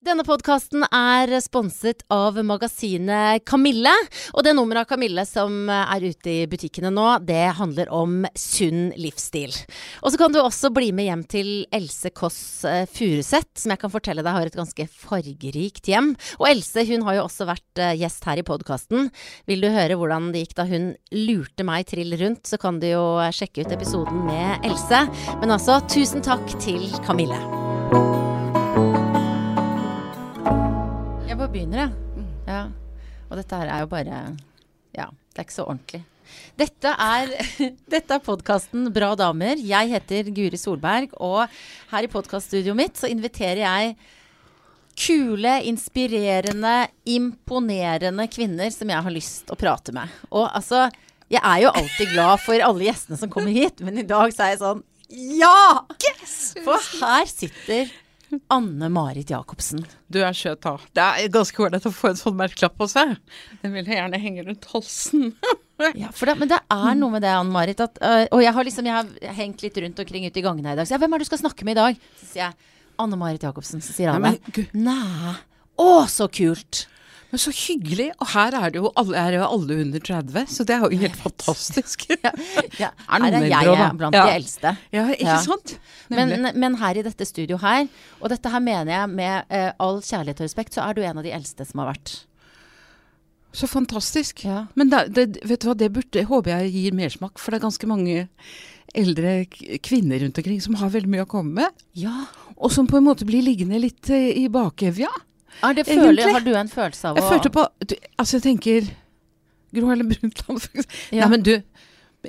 Denne podkasten er sponset av magasinet Kamille. Og det nummeret av Kamille som er ute i butikkene nå, det handler om sunn livsstil. Og så kan du også bli med hjem til Else Kåss eh, Furuseth, som jeg kan fortelle deg har et ganske fargerikt hjem. Og Else hun har jo også vært eh, gjest her i podkasten. Vil du høre hvordan det gikk da hun lurte meg trill rundt, så kan du jo sjekke ut episoden med Else. Men altså, tusen takk til Kamille. Jeg bare begynner, jeg. Ja. Og dette her er jo bare Ja, det er ikke så ordentlig. Dette er, dette er podkasten Bra damer. Jeg heter Guri Solberg, og her i podkaststudioet mitt så inviterer jeg kule, inspirerende, imponerende kvinner som jeg har lyst å prate med. Og altså, jeg er jo alltid glad for alle gjestene som kommer hit, men i dag så er jeg sånn Ja! For her sitter Anne Marit Jacobsen. Du er søt, da. Det er ganske ålreit å få en sånn merkelapp på seg. Den vil jeg gjerne henge rundt halsen. Ja, for det, men det er noe med det, Anne Marit. At, øh, og jeg har liksom jeg har hengt litt rundt omkring ute i gangene i dag. Så jeg, hvem er det du skal snakke med i dag? Så sier jeg Anne Marit Jacobsen. Så sier men gud. Nei. Å, så kult! Men så hyggelig. Og her er det jo alle, er jo alle under 30, så det er jo helt fantastisk. Ja, ja. Er Her er jeg, jeg blant Ja. de eldste. Ja, ikke sant? Men, men her i dette studio her, og dette her mener jeg med uh, all kjærlighet og respekt, så er du en av de eldste som har vært. Så fantastisk. Men det, det, vet du hva, det burde, håper jeg gir mersmak, for det er ganske mange eldre kvinner rundt omkring som har veldig mye å komme med. Ja. Og som på en måte blir liggende litt eh, i bakevja. Det Egentlig. har du en følelse av Jeg å følte på du, Altså, jeg tenker Gro Harlem Brundtland, for eksempel. Ja. Nei, men du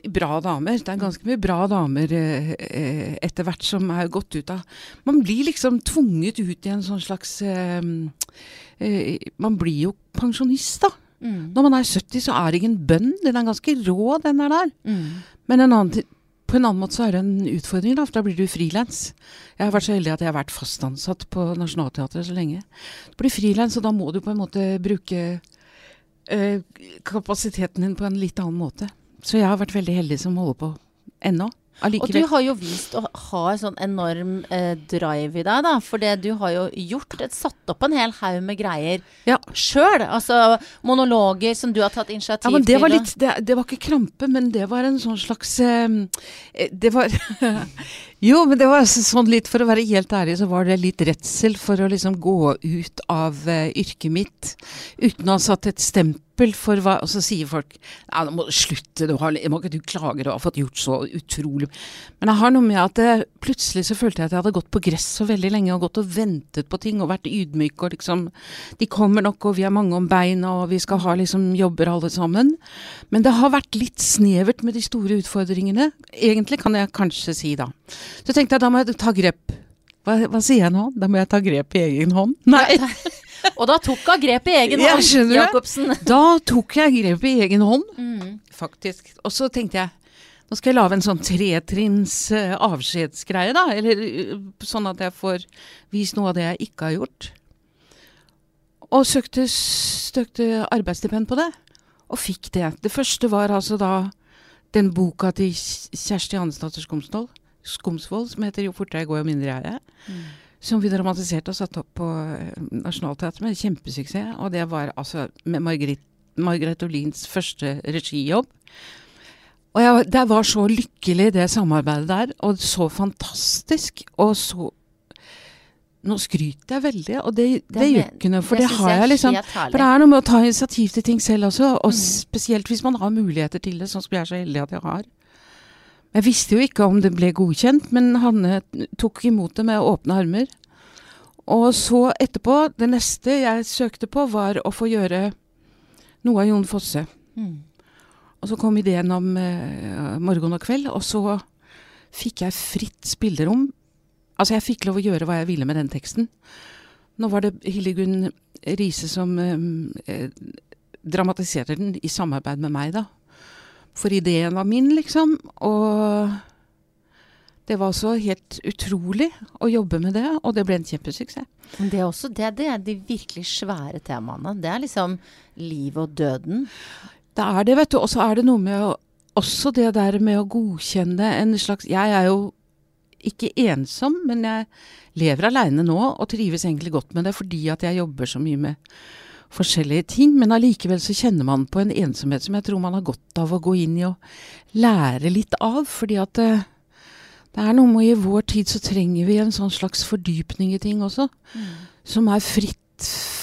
Bra damer. Det er ganske mye bra damer eh, etter hvert som er gått ut av Man blir liksom tvunget ut i en sånn slags eh, eh, Man blir jo pensjonist, da. Mm. Når man er 70, så er det ingen bønn. Den er ganske rå, den er der. Mm. Men en annen, på en annen måte så er det en utfordring, da, for da blir du frilans. Jeg har vært så heldig at jeg har vært fastansatt på Nationaltheatret så lenge. Du blir frilans, og da må du på en måte bruke eh, kapasiteten din på en litt annen måte. Så jeg har vært veldig heldig som holder på ennå. Og du har jo vist å ha en sånn enorm eh, drive i deg, da. For det du har jo gjort, et, satt opp en hel haug med greier Ja. sjøl. Altså monologer som du har tatt initiativ Ja, men det var litt det, det var ikke krampe, men det var en sånn slags eh, eh, Det var Jo, men det var sånn litt For å være helt ærlig, så var det litt redsel for å liksom gå ut av uh, yrket mitt uten å ha satt et stempel for hva Og så sier folk Ja, nå må du slutte, du har, må ikke du klage, du har fått gjort så utrolig Men jeg har noe med at det, plutselig så følte jeg at jeg hadde gått på gress så veldig lenge og gått og ventet på ting og vært ydmyk og liksom De kommer nok, og vi er mange om beina, og vi skal ha liksom jobber alle sammen. Men det har vært litt snevert med de store utfordringene. Egentlig kan jeg kanskje si da. Så tenkte jeg da må jeg ta grep. Hva, hva sier jeg nå? Da må jeg ta grep i egen hånd? Nei, Og da tok hun grep i egen hånd, skjønner? Jacobsen. da tok jeg grep i egen hånd, Mm. faktisk. Og så tenkte jeg nå skal jeg lage en sånn tretrinns eh, avskjedsgreie, da. Eller eh, sånn at jeg får vist noe av det jeg ikke har gjort. Og søkte, søkte arbeidsstipend på det, og fikk det. Det første var altså da den boka til Kjersti Hannesdatter Skomsvold, Skomsvold, som heter 'Jo fortere jeg går, jo mindre jeg Mm. Som vi dramatiserte og satte opp på eh, Nationaltheatret med kjempesuksess. Og det var altså med Margrit, Margaret Olins første regijobb. Og jeg, det var så lykkelig, det samarbeidet der. Og så fantastisk. Og så nå skryter jeg veldig, og det, det, Det gjør ikke noe, for det det, har jeg er jeg liksom. For det er noe med å ta initiativ til ting selv også, og Mm. spesielt hvis man har muligheter til det, sånn som jeg er så heldig at jeg har. Jeg visste jo ikke om det ble godkjent, men Hanne tok imot det med åpne armer. Og så etterpå, det neste jeg søkte på, var å få gjøre noe av Jon Fosse. Mm. Og så kom ideen om eh, morgen og kveld, og så fikk jeg fritt spillerom. Altså, jeg fikk lov å gjøre hva jeg ville med den teksten. Nå var det Hillegunn Riise som eh, eh, dramatiserte den i samarbeid med meg, da. For ideen var min, liksom. Og det var så helt utrolig å jobbe med det, og det ble en kjempesuksess. Men det er også det, det er de virkelig svære temaene. Det er liksom livet og døden. Det er det, vet du. Og så er det noe med å Også det der med å godkjenne en slags Jeg er jo ikke ensom, men jeg lever aleine nå og trives egentlig godt med det fordi at jeg jobber så mye med forskjellige ting. Men allikevel så kjenner man på en ensomhet som jeg tror man har godt av å gå inn i og lære litt av. Fordi at det, det er noe med I vår tid så trenger vi en sånn slags fordypning i ting også. Som er fritt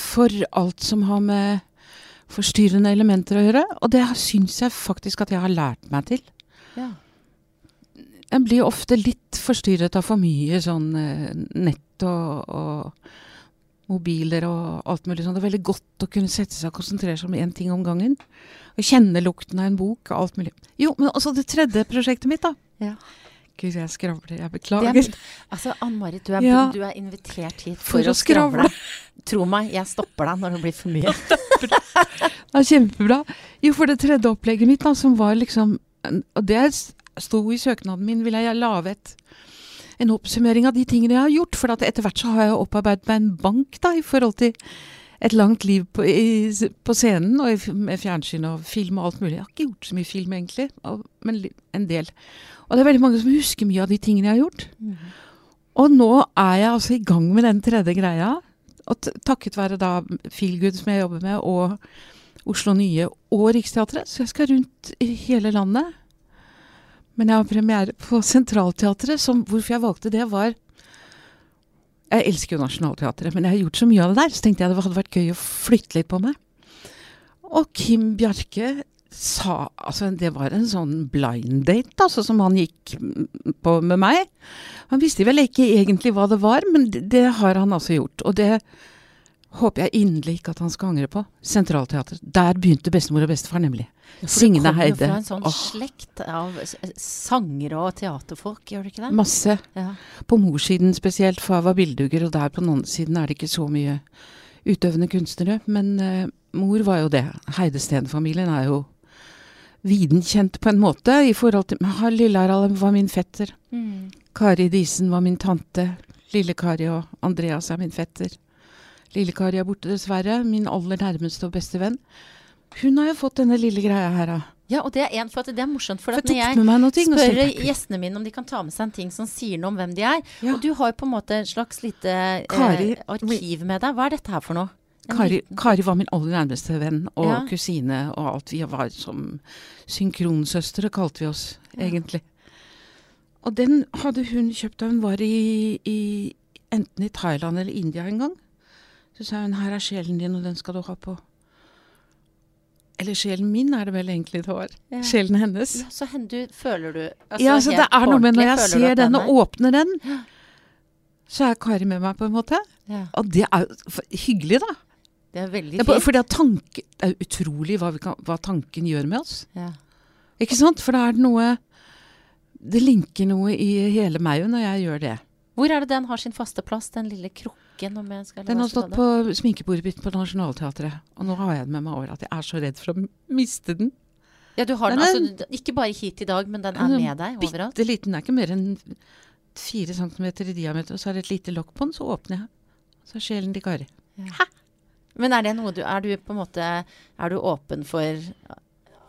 for alt som har med forstyrrende elementer å gjøre. Og det syns jeg faktisk at jeg har lært meg til. Ja. Jeg blir ofte litt forstyrret av for mye sånn eh, nett og, og mobiler og alt mulig sånn. Det er veldig godt å kunne sette seg og konsentrere seg om én ting om gangen. Og kjenne lukten av en bok og alt mulig. Jo, men også det tredje prosjektet mitt, da. Ja. Gud, jeg skravler. Jeg beklager. er, altså, Ann-Marit, du, er- Ja. du er invitert hit For for, å skravle. skravle. Tro meg, jeg stopper deg når det blir for mye. det er kjempebra. Jo, for det tredje opplegget mitt, da, som var liksom Og det sto i søknaden min, ville jeg lage et en oppsummering av de tingene jeg har gjort. For at etter hvert så har jeg opparbeidet meg en bank da, i forhold til et langt liv på, i, på scenen og i, med fjernsyn og film og alt mulig. Jeg har ikke gjort så mye film, egentlig, og, men en del. Og det er veldig mange som husker mye av de tingene jeg har gjort. Og nå er jeg altså i gang med den tredje greia. Og takket være da Feelgood, som jeg jobber med, og Oslo Nye og Riksteatret. Så jeg skal rundt i hele landet. Men jeg har premiere på Centralteatret. Som, hvorfor jeg valgte det, var Jeg elsker jo Nationaltheatret, men jeg har gjort så mye av det der, så tenkte jeg det hadde vært gøy å flytte litt på meg. Og Kim Bjarke sa Altså, det var en sånn blind date, altså, som han gikk på med meg. Han visste vel ikke egentlig hva det var, men det, det har han altså gjort. Og det håper jeg inderlig ikke at han skal angre på. Sentralteatret. Der begynte bestemor og bestefar, nemlig. Signe Heide. Du kommer fra en sånn Åh, slekt av sanger sangere og teaterfolk, gjør du ikke det? masse. Ja. På morssiden spesielt, jeg var billedhugger, og der på den andre siden er det ikke så mye utøvende kunstnere. Men uh, mor var jo det. Heidesteen-familien er jo viden kjent på en måte. i forhold til, Lille Harald var min fetter. Mm. Kari Disen var min tante. Lille Kari og Andreas er min fetter. Lille Kari er borte, dessverre. Min aller nærmeste og beste venn. Hun har jo fått denne lille greia her, da. Ja, og det er en, for at det er morsomt. For, For at jeg når jeg spør gjestene mine om de kan ta med seg en ting som sier noe om hvem de er, Ja. og du har jo på en måte et slags lite Kari- eh, arkiv med deg. Hva er dette her for noe? Kari, Kari var min aller nærmeste venn og Ja. kusine og alt. Vi var som synkronsøstre, kalte vi oss egentlig. Og den hadde hun kjøpt da hun var i, i enten i Thailand eller India en gang. Så sa hun 'her er sjelen din, og den skal du ha på'. Eller sjelen min er det vel egentlig det var. Ja. Sjelen hennes. Ja, så hen, du, føler du altså, ja, så det er noe med når jeg ser den og er- åpner den, så er Kari med meg på en måte. ja, Og det er jo hyggelig, da. Det er veldig Det er, fint. For tanke, det er utrolig hva, vi kan, hva tanken gjør med oss. Ja. Ikke sant? For da er det noe Det linker noe i hele meg når jeg gjør det. Hvor er det den har sin faste plass, den lille krukken? Om jeg skal Den har stått på sminkebordet mitt på Nationaltheatret. Og nå har jeg den med meg over at jeg er så redd for å miste den. Ja, du har den, Den altså, ikke bare hit i dag, men den er med deg overalt? Bitte liten. Den er ikke mer enn fire centimeter i diameter, og så er det et lite lokk på den, så åpner jeg. Så er sjelen til Kari. Men er det noe du Er du på en måte Er du åpen for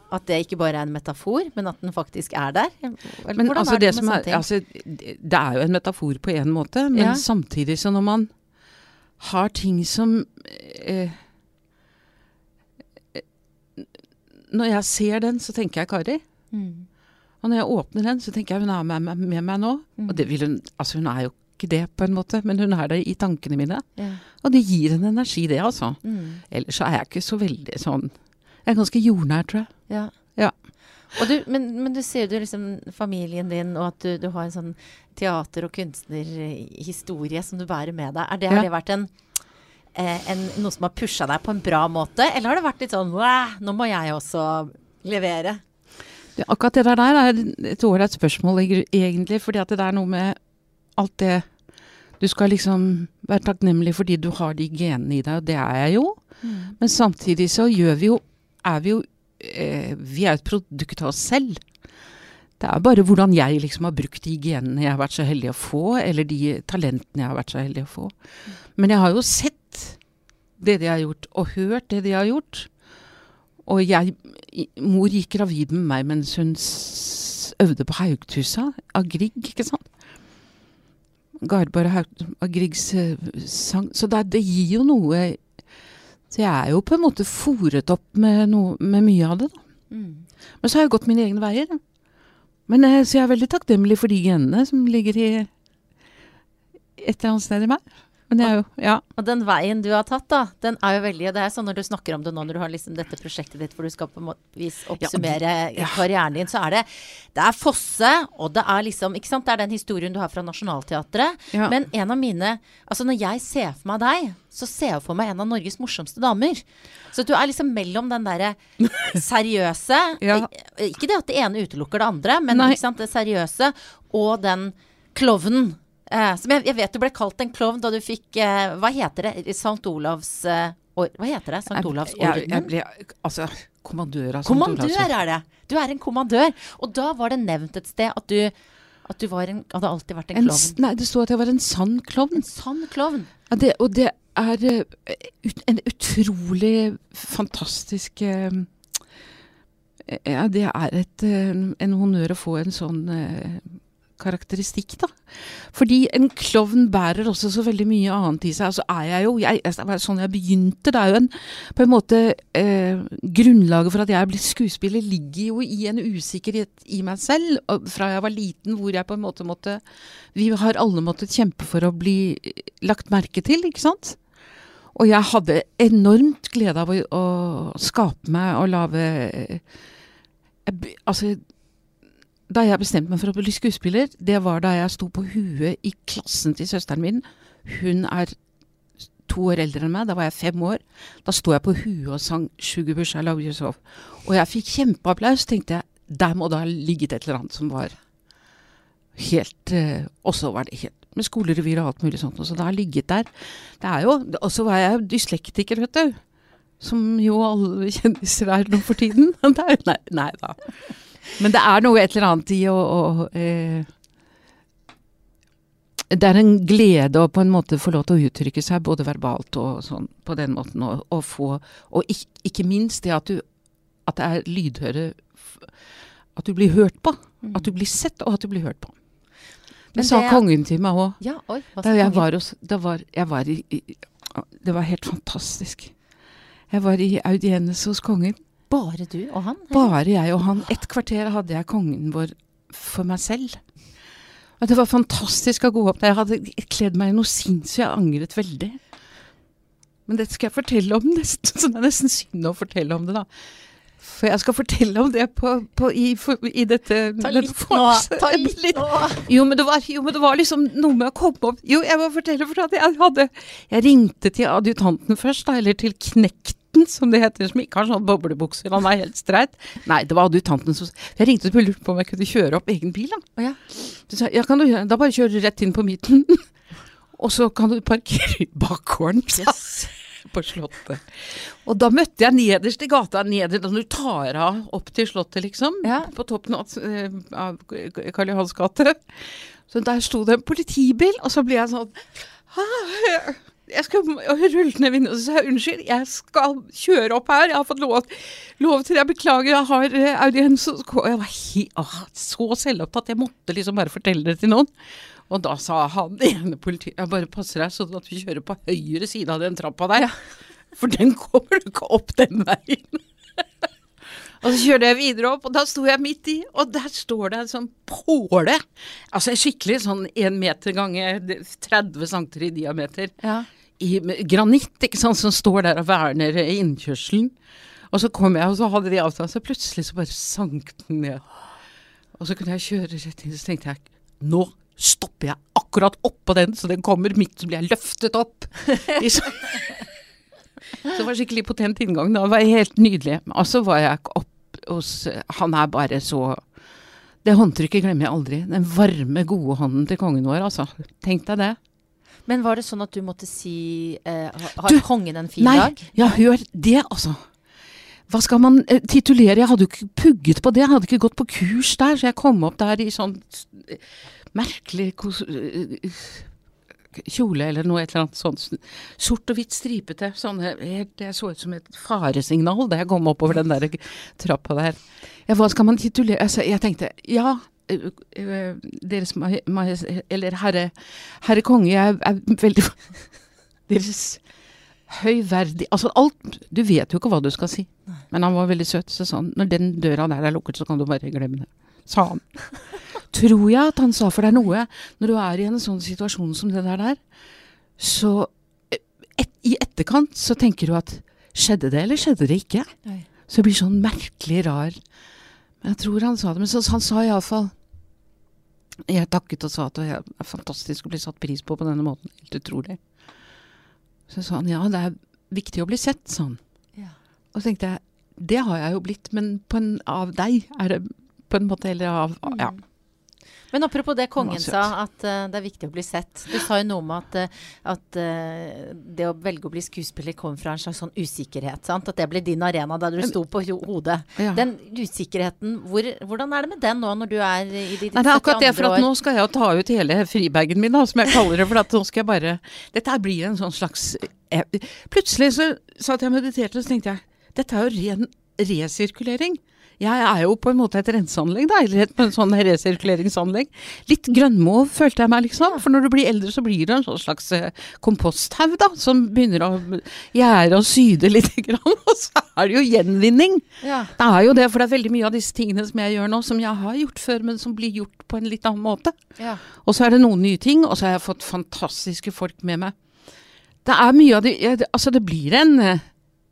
at det ikke bare er en metafor, men at den faktisk er der? Men altså, er det, det, som er, altså, det er jo en metafor på en måte, men Ja. samtidig så når man har ting som eh, eh, Når jeg ser den, så tenker jeg Kari. Mm. Og når jeg åpner den, så tenker jeg hun er med, med, med meg nå. Mm. Og det vil hun Altså, hun er jo ikke det, på en måte, men hun er det i tankene mine. Yeah. Og det gir en energi, det, altså. Mm. Ellers så er jeg ikke så veldig sånn Jeg er ganske jordnær, tror jeg. Ja. Ja. Og du, men, men du ser jo liksom familien din, og at du, du har en sånn teater- og kunstnerhistorie som du bærer med deg. Er det, Ja. Har det vært en, eh, en, noe som har pusha deg på en bra måte, eller har det vært litt sånn nå må jeg også levere? Det, akkurat det der er et ålreit spørsmål, egentlig. Fordi at det er noe med alt det Du skal liksom være takknemlig fordi du har de genene i deg, og det er jeg jo. Men samtidig så gjør vi jo Er vi jo eh, Vi er et produkt av oss selv. Det er bare hvordan jeg liksom har brukt de genene jeg har vært så heldig å få, eller de talentene jeg har vært så heldig å få. Men jeg har jo sett det de har gjort, og hørt det de har gjort. Og jeg, mor gikk gravid med meg mens hun øvde på Haugtussa av Grieg, ikke sant? Haug, av Griegs eh, sang. Så det, det gir jo noe Så jeg er jo på en måte fòret opp med, noe, med mye av det, da. Mm. Men så har jeg gått mine egne veier. da. Men eh, Så jeg er veldig takknemlig for de genene som ligger i et eller annet sted i meg. Men jo Ja. Og den veien du har tatt, da, den er jo veldig Det er sånn når du snakker om det nå, når du har liksom dette prosjektet ditt hvor du skal på en vis oppsummere karrieren din, så er det Det er Fosse, og det er liksom Ikke sant, det er den historien du har fra Nationaltheatret. Ja. Men en av mine Altså når jeg ser for meg deg, så ser jeg for meg en av Norges morsomste damer. Så du er liksom mellom den derre seriøse Ja. Ikke det at det ene utelukker det andre, men ikke sant, det seriøse og den klovnen. Eh, som jeg, jeg vet du ble kalt en klovn da du fikk uh, Hva heter det? St. Olavs uh, or, Hva heter det? St. Olavs Jeg, jeg, jeg ble altså kommandør av St. Olavs Kommandør er det! Du er en kommandør. Og da var det nevnt et sted at du, at du var en, hadde alltid vært en En, klovn. nei, det sto at jeg var en sann klovn. En sann klovn. Ja, det, og det er ut, en utrolig fantastisk Ja, det er et, en honnør å få en sånn karakteristikk, da. Fordi en klovn bærer også så veldig mye annet i seg. Altså er jeg jo jeg, sånn jeg begynte. Det er jo en på en måte eh, Grunnlaget for at jeg er blitt skuespiller, ligger jo i en usikkerhet i meg selv. Fra jeg var liten, hvor jeg på en måte måtte Vi har alle måttet kjempe for å bli lagt merke til, ikke sant? Og jeg hadde enormt glede av å, å skape meg og lage Altså, da jeg bestemte meg for å bli skuespiller, det var da jeg sto på huet i klassen til søsteren min. Hun er to år eldre enn meg, da var jeg fem år. Da sto jeg på huet og sang 'Sugar Bush I Love You So'. Og jeg fikk kjempeapplaus. tenkte jeg, der må det ha ligget et eller annet som var helt eh, Og var det helt med skolerevyer og alt mulig sånt. Og så det har ligget der. Det er jo Og så var jeg dyslektiker, vet du. Som jo alle kjendiser er nå for tiden. nei, nei, nei da. Men det er noe et eller annet i å, å eh, Det er en glede å på en måte få lov til å uttrykke seg både verbalt og sånn på den måten. Og, og få Og ikke, ikke minst det at du At det er lydhøre At du blir hørt på. At du blir sett, og at du blir hørt på. Men Det sa kongen til meg òg. Ja, oi. Da jeg var hos da var, Jeg var i, i Det var helt fantastisk. Jeg var i audiennes hos kongen. Bare du og han? Bare jeg og han. Et kvarter hadde jeg kongen vår for meg selv. Og det var fantastisk å gå opp der. Jeg hadde kledd meg i noe sinnssykt. Jeg angret veldig. Men dette skal jeg fortelle om nesten, så det er nesten synd å fortelle om det, da. For jeg skal fortelle om det på, på, i, for, i dette Ta litt nå! Ta litt nå! jo men, det var, jo, men det var liksom noe med å komme opp Jo, jeg må fortelle, for at jeg hadde Jeg ringte til adjutanten først, da, eller til knekten, som det heter, som ikke har sånn boblebukser. Han er helt streit. Nei, det var adjutanten som Jeg ringte og lurte på om jeg kunne kjøre opp egen bil, da. Og ja. Så sa ja, kan du Da bare kjører du rett inn på midten. Og så kan du parkere i bakgården Yes. på Slottet. Og da møtte jeg nederst i gata, nederst når du tar av opp til Slottet, liksom. Ja. På toppen av, eh, av Karl Johans gate. Så der sto det en politibil, og så ble jeg sånn «Ah, jeg skal rulle ned vinduet og si unnskyld, jeg skal kjøre opp her. Jeg har fått lov, lov til det. Jeg beklager, jeg har eh, audiens. Jeg var he, ah, så selvopptatt. Jeg måtte liksom bare fortelle det til noen. Og da sa han ene politiet Jeg bare passer deg sånn at vi kjører på høyre side av den trappa der. For den kommer du ikke opp den veien. Og så kjørte jeg videre opp, og da sto jeg midt i, og der står det en sånn påle. Altså skikkelig sånn én meter ganger 30 cm i diameter. Ja. I granitt, ikke sant, som står der og verner innkjørselen. Og så kom jeg, og så hadde de avtale, så plutselig så bare sank den ned. Og så kunne jeg kjøre rett inn, så tenkte jeg nå stopper jeg akkurat oppå den, så den kommer midt, så blir jeg løftet opp. Så det var skikkelig potent inngang. Da var helt nydelig. Og så var jeg opp hos Han er bare så Det håndtrykket glemmer jeg aldri. Den varme, gode hånden til kongen vår, altså. Tenk deg det. Men var det sånn at du måtte si eh, Har Du, kongen en fin Nei, dag? ja, hør det, altså. Hva skal man eh, titulere? Jeg hadde jo ikke pugget på det. Jeg hadde ikke gått på kurs der, så jeg kom opp der i sånn eh, merkelig eh, kjole eller noe, et eller annet sånt. Sort og hvitt stripete. Sånne, jeg, det så ut som et faresignal da jeg kom oppover den der trappa der. Ja, hva skal man titulere? Altså, jeg tenkte, ja Deres Majestet. Eller herre, herre konge, jeg er veldig Deres høyverdig Altså alt Du vet jo ikke hva du skal si. Men han var veldig søt, så sa han når den døra der er lukket, så kan du bare glemme det. Sa han. Tror jeg at han sa, for er noe Når du er i en sånn situasjon som det der der, så eh, et, I etterkant så tenker du at skjedde det, eller skjedde det ikke? Nei. Så det blir sånn merkelig rar jeg tror han sa det. Men så, han sa iallfall Jeg takket og sa at det er fantastisk å bli satt pris på på denne måten. Helt utrolig. Så sa han ja, det er viktig å bli sett, sa han. Ja. Og så tenkte jeg det har jeg jo blitt, men på en, av deg er det på en måte Eller av Ja. Men apropos det kongen sa, at uh, det er viktig å bli sett. Du sa jo noe om at, eh, at uh, det å velge å bli skuespiller kommer fra en slags sånn usikkerhet. Sant? At det ble din arena der du sto på hodet. Ja. Den usikkerheten, hvor, hvordan er det med den nå når du er i ditt år? det er akkurat det, for at nå skal jeg ta ut hele fribagen min, da, som jeg kaller det. For at nå skal jeg bare Dette blir en sånn slags jeg, Plutselig så satt jeg og mediterte, og så tenkte jeg dette er jo ren resirkulering. Jeg er jo på en måte et renseanlegg, da, eller et sånn resirkuleringsanlegg. Litt grønnmo følte jeg meg, liksom. For når du blir eldre, så blir det en sånn slags eh, komposthaug, da, som begynner å gjære og syde litt, grann, og så er det jo gjenvinning. Ja. Det er jo det, for det er veldig mye av disse tingene som jeg gjør nå, som jeg har gjort før, men som blir gjort på en litt annen måte. Ja. Og så er det noen nye ting, og så har jeg fått fantastiske folk med meg. Det er mye av det Altså, det blir en eh,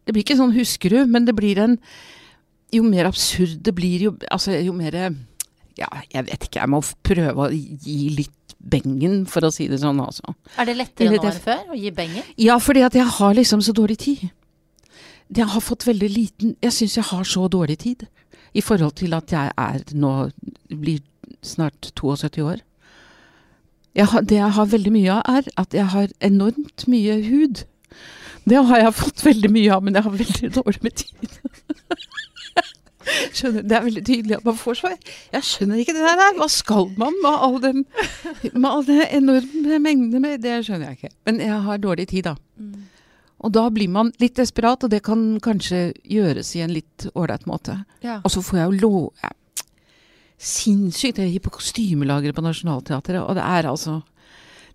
Det blir ikke sånn Huskerud, men det blir en Jo mer absurd det blir, jo Altså, jo mer Ja, jeg vet ikke. Jeg må prøve å gi litt bengen, for å si det sånn, altså. Er det lettere Eller nå enn før å gi bengen? Ja, fordi at jeg har liksom så dårlig tid. Jeg har fått veldig liten Jeg syns jeg har så dårlig tid. I forhold til at jeg er nå blir snart 72 år. Jeg har, det jeg har veldig mye av, er at jeg har enormt mye hud. Det har jeg fått veldig mye av, men jeg har veldig dårlig med tid. Skjønner, Det er veldig tydelig at man får svar. Jeg skjønner ikke det der. Hva skal man med all den med all den enorme mengden med Det skjønner jeg ikke. Men jeg har dårlig tid, da. Og da blir man litt desperat, og det kan kanskje gjøres i en litt ålreit måte. Ja. Og så får jeg jo lov ja, Sinnssykt. Jeg gir på kostymelageret på Nationaltheatret, og det er altså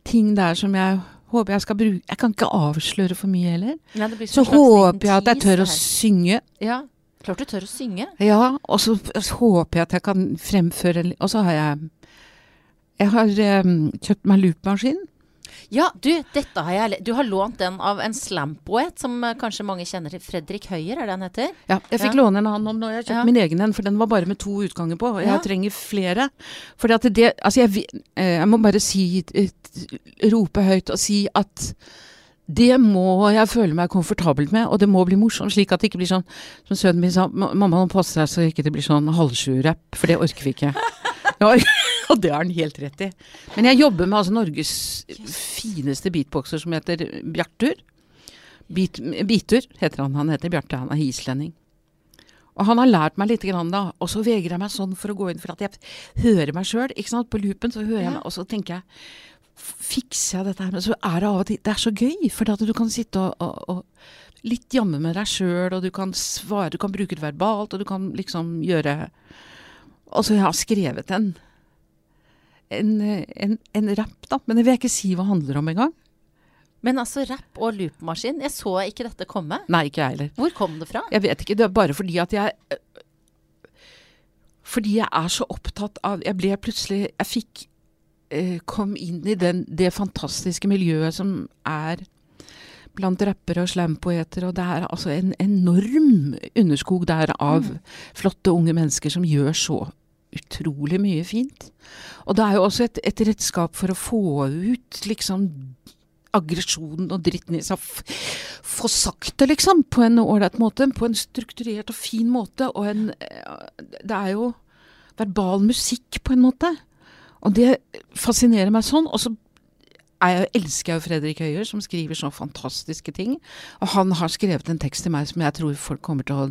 ting der som jeg håper jeg skal bruke Jeg kan ikke avsløre for mye heller. Ja, Så håper jeg at jeg tør å synge. Ja. Klart du tør å synge. Ja, og så så håper jeg at jeg kan fremføre Og så har jeg Jeg har um, kjøpt meg loopmaskin. Ja, du, dette har jeg Du har lånt den av en slampoet som eh, kanskje mange kjenner til. Fredrik Høyer, er det han heter? Ja, jeg fikk Ja. låne en annen om nå. Jeg har kjøpt Ja. min egen en, for den var bare med to utganger på. Og jeg Ja. trenger flere. For at det Altså, jeg, eh, jeg må bare si Rope høyt og si at det må jeg føle meg komfortabelt med, og det må bli morsomt, slik at det ikke blir sånn Som sønnen min sa, mamma må passe deg så ikke det blir sånn halvsju-rapp, for det orker vi ikke. Ja, og det har han helt rett i. Men jeg jobber med altså Norges fineste beatboxer som heter Bjartur. Beat, Bitur heter han. Han heter Bjarte, han er islending. Og han har lært meg litt, grann, da. Og så vegrer jeg meg sånn for å gå inn, for at jeg hører meg sjøl. På loopen så hører jeg meg, og så tenker jeg Fikser jeg dette her? Men så er det av og til Det er så gøy, for at du kan sitte og, og, og litt jamme med deg sjøl, og du kan svare, du kan bruke det verbalt, og du kan liksom gjøre Og så jeg har skrevet en en, en, en rapp, da. Men det vil jeg ikke si hva det handler om engang. Men altså, rapp og loopmaskin. Jeg så ikke dette komme. Nei, ikke jeg heller. Hvor kom det fra? Jeg vet ikke, det er bare fordi at jeg Fordi jeg er så opptatt av Jeg ble plutselig Jeg fikk eh, Kom inn i den, det fantastiske miljøet som er blant rappere og slampoeter, og det er altså en enorm underskog der av flotte unge mennesker som gjør så utrolig mye fint. Og det er jo også et, et redskap for å få ut liksom aggresjonen og dritten i seg. Få sagt det, liksom, på en ålreit måte. På en strukturert og fin måte. Og en eh, Det er jo verbal musikk, på en måte. Og det fascinerer meg sånn. Og så jeg, elsker jo Fredrik Høyer, som skriver så fantastiske ting. Og han har skrevet en tekst til meg som jeg tror folk kommer til å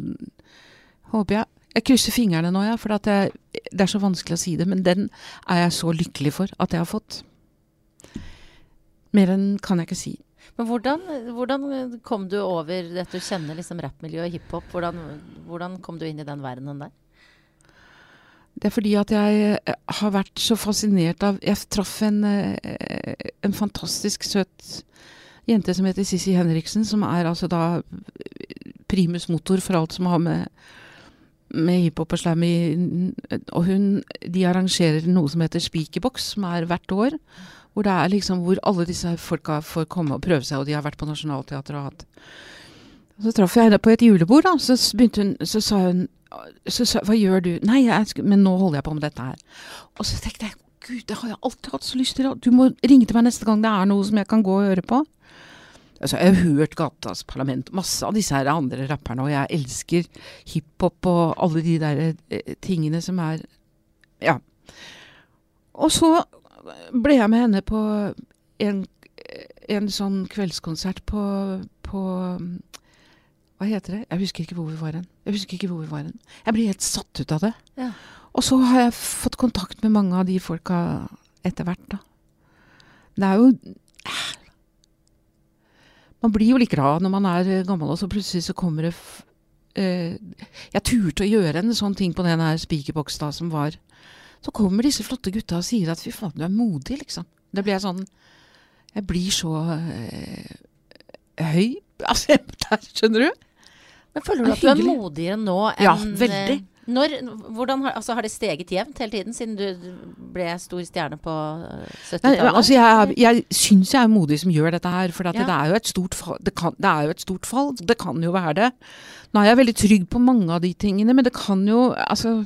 Håper jeg. Jeg krysser fingrene nå, ja, for at jeg, det er så vanskelig å si det. Men den er jeg så lykkelig for at jeg har fått. Mer enn kan jeg ikke si. Men hvordan, hvordan kom du over dette å kjenne liksom rappmiljøet og hiphop? Hvordan, hvordan kom du inn i den verdenen der? Det er fordi at jeg eh, har vært så fascinert av Jeg traff en, eh, en fantastisk søt jente som heter Sissi Henriksen, som er altså da primus motor for alt som har med, med hiphop og slam i Og hun De arrangerer noe som heter Speakerbox, som er hvert år. Hvor det er liksom hvor alle disse folka får komme og prøve seg, og de har vært på Nationaltheatret og hatt Så traff jeg henne på et julebord, da. Så begynte hun Så sa hun så sa hva gjør du? Nei, jeg, men nå holder jeg på med dette her. Og så tenkte jeg, gud, det har jeg alltid hatt så lyst til. Du må ringe til meg neste gang det er noe som jeg kan gå og høre på. Altså, jeg har hørt Gatas Parlament, masse av disse her andre rapperne, og jeg elsker hiphop og alle de der eh, tingene som er Ja. Og så ble jeg med henne på en, en sånn kveldskonsert på, på hva heter det? Jeg husker ikke hvor vi var hen. Jeg husker ikke hvor vi var hen. Jeg blir helt satt ut av det. Ja. Og så har jeg fått kontakt med mange av de folka etter hvert, da. Det er jo Man blir jo like glad når man er eh, gammel, og så plutselig så kommer det eh, Jeg turte å gjøre en sånn ting på den her Spikerboks da, som var Så kommer disse flotte gutta og sier at fy faen, du er modig, liksom. Det blir jeg sånn Jeg blir så eh, høy. Altså, der, skjønner du? Men føler du at du er modigere nå enn Ja, veldig. Eh, Når, hvordan har, altså har det steget jevnt hele tiden, siden du ble stor stjerne på eh, 70-tallet? altså jeg, jeg syns jeg er modig som gjør dette her. For at Ja. det, er jo et stort fall, det, kan, det er jo et stort fall. Det kan jo være det. Nå er jeg veldig trygg på mange av de tingene, men det kan jo Altså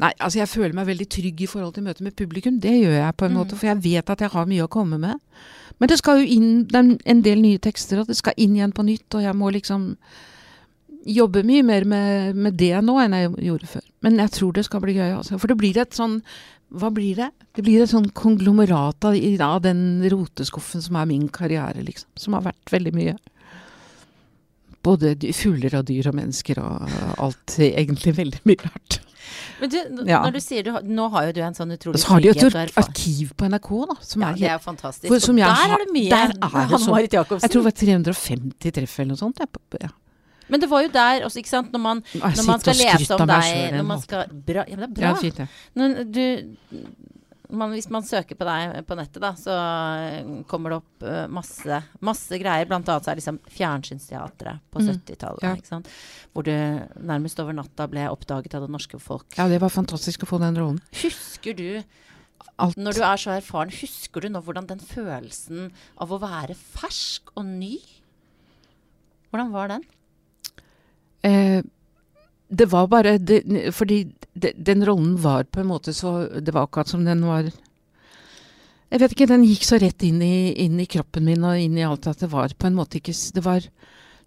Nei, altså jeg føler meg veldig trygg i forhold til møtet med publikum. Det gjør jeg på en måte, for jeg vet at jeg har mye å komme med. Men det skal jo inn det en del nye tekster, og det skal inn igjen på nytt, og jeg må liksom jobbe mye mer med, med det nå enn jeg gjorde før. Men jeg tror det skal bli gøy, altså. For det blir et sånn Hva blir det? Det blir et sånn konglomerat av, av den roteskuffen som er min karriere, liksom. Som har vært veldig mye. Både fugler og dyr og mennesker og alt. Egentlig veldig mye rart. Men du, Ja. når du sier du har, Nå har jo du en sånn utrolig utrolig så har de jo et frihet arkiv på NRK, da. Som Ja, er det er fantastisk. For der har- er det mye der er det Hanne så- Marit Jacobsen. Jeg tror det var 350 treff eller noe sånt. Ja, på- ja. Men det var jo der også, ikke sant, når man, når man skal lese om deg når man skal, bra, Ja, men det er Ja, bra. fint, det. Når du, man, hvis man søker på deg på nettet, da, så eh, kommer det opp eh, masse, masse greier. Blant annet så er det liksom Fjernsynsteatret på Mm. 70-tallet. Ja. Hvor du nærmest over natta ble oppdaget av det norske folk. Ja, det var fantastisk å få den rollen. Husker du, Alt. når du er så erfaren, husker du nå hvordan den følelsen av å være fersk og ny Hvordan var den? Eh, det var bare det, Fordi de, den rollen var på en måte så Det var akkurat som den var Jeg vet ikke, den gikk så rett inn i, inn i kroppen min og inn i alt at det var på en måte ikke Det var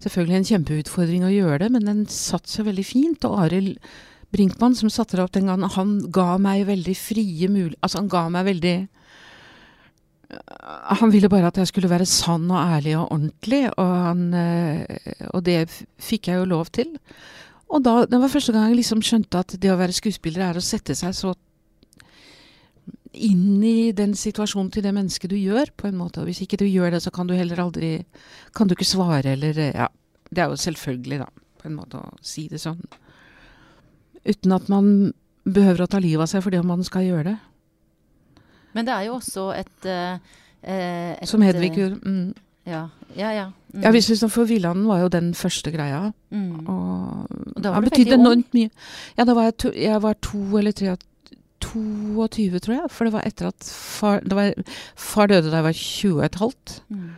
selvfølgelig en kjempeutfordring å gjøre det, men den satt så veldig fint. Og Arild Brinkmann, som satte det opp den gangen, han ga meg veldig frie muligheter Altså, han ga meg veldig han ville bare at jeg skulle være sann og ærlig og ordentlig, og, han, eh, og det fikk jeg jo lov til. Og da, det var første gang jeg liksom skjønte at det å være skuespiller er å sette seg så inn i den situasjonen til det mennesket du gjør, på en måte. Og hvis ikke du gjør det, så kan du heller aldri Kan du ikke svare, eller eh, Ja. Det er jo selvfølgelig, da, på en måte, å si det sånn. Uten at man behøver å ta livet av seg fordi om man skal gjøre det. Men det er jo også et, eh, eh, et Som Hedvig eh, gjorde. Mm. Ja, ja. ja. Mm. Ja, liksom For Villanden var jo den første greia. Mm. Og da var du veldig ung. Ja, da var jeg to, jeg var to eller tre 22, tror jeg. For det var etter at far, det var, far døde da jeg var 20 og halvt. Mm.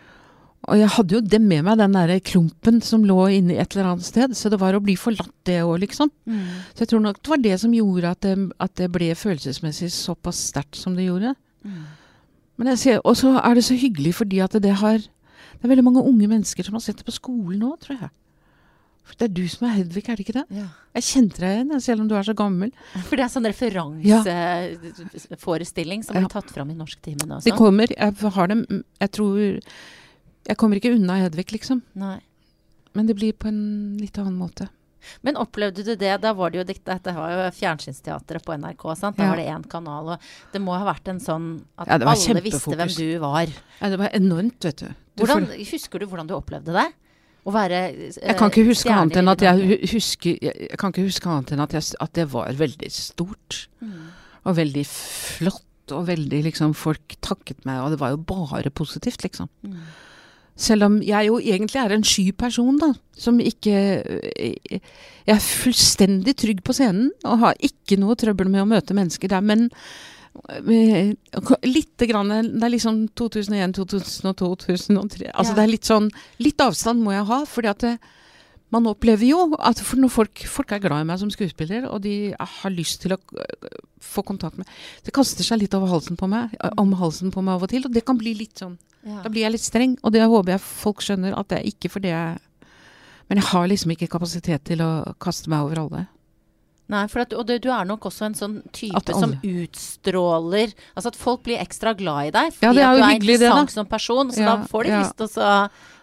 Og jeg hadde jo det med meg, den der klumpen som lå inne et eller annet sted. Så det var å bli forlatt, det òg, liksom. Mm. Så jeg tror nok det var det som gjorde at det, at det ble følelsesmessig såpass sterkt som det gjorde. Men jeg ser, Og så er det så hyggelig fordi at det har Det er veldig mange unge mennesker som har sett det på skolen nå, tror jeg. For det er du som er Hedvig, er det ikke det? Ja. Jeg kjente deg igjen, selv om du er så gammel. For det er sånn referanseforestilling som Ja. blir tatt fram i norsktimen også. Det kommer, jeg har dem Jeg tror Jeg kommer ikke unna Hedvig, liksom. Nei. Men det blir på en litt annen måte. Men opplevde du det? Da var det jo dette, dette var jo fjernsynsteatret på NRK, sant? Da Ja. var det én kanal, og det må ha vært en sånn at Ja, alle visste hvem du var. Ja, det var enormt, vet du. du Hvordan, husker du hvordan du opplevde det? Å være jeg kan ikke huske annet enn at jeg husker jeg kan ikke huske annet enn at, jeg, at det var veldig stort. Mm. Og veldig flott, og veldig liksom Folk takket meg, og det var jo bare positivt, liksom. Mm. Selv om jeg jo egentlig er en sky person, da. Som ikke Jeg er fullstendig trygg på scenen og har ikke noe trøbbel med å møte mennesker der. Men litt lite grann Det er liksom 2001, 2002, 2003. Altså Ja. det er litt sånn Litt avstand må jeg ha, fordi at det, man opplever jo at folk, folk er glad i meg som skuespiller, og de har lyst til å få kontakt med Det kaster seg litt over halsen på meg, om halsen på meg av og til, og det kan bli litt sånn Ja. da blir jeg litt streng, og det håper jeg folk skjønner at det er ikke fordi jeg Men jeg har liksom ikke kapasitet til å kaste meg over alle. Nei, for at, og du, du er nok også en sånn type som utstråler Altså at folk blir ekstra glad i deg fordi Ja, det er at du er det, interessant som person. Så Ja, da får de ja. lyst til å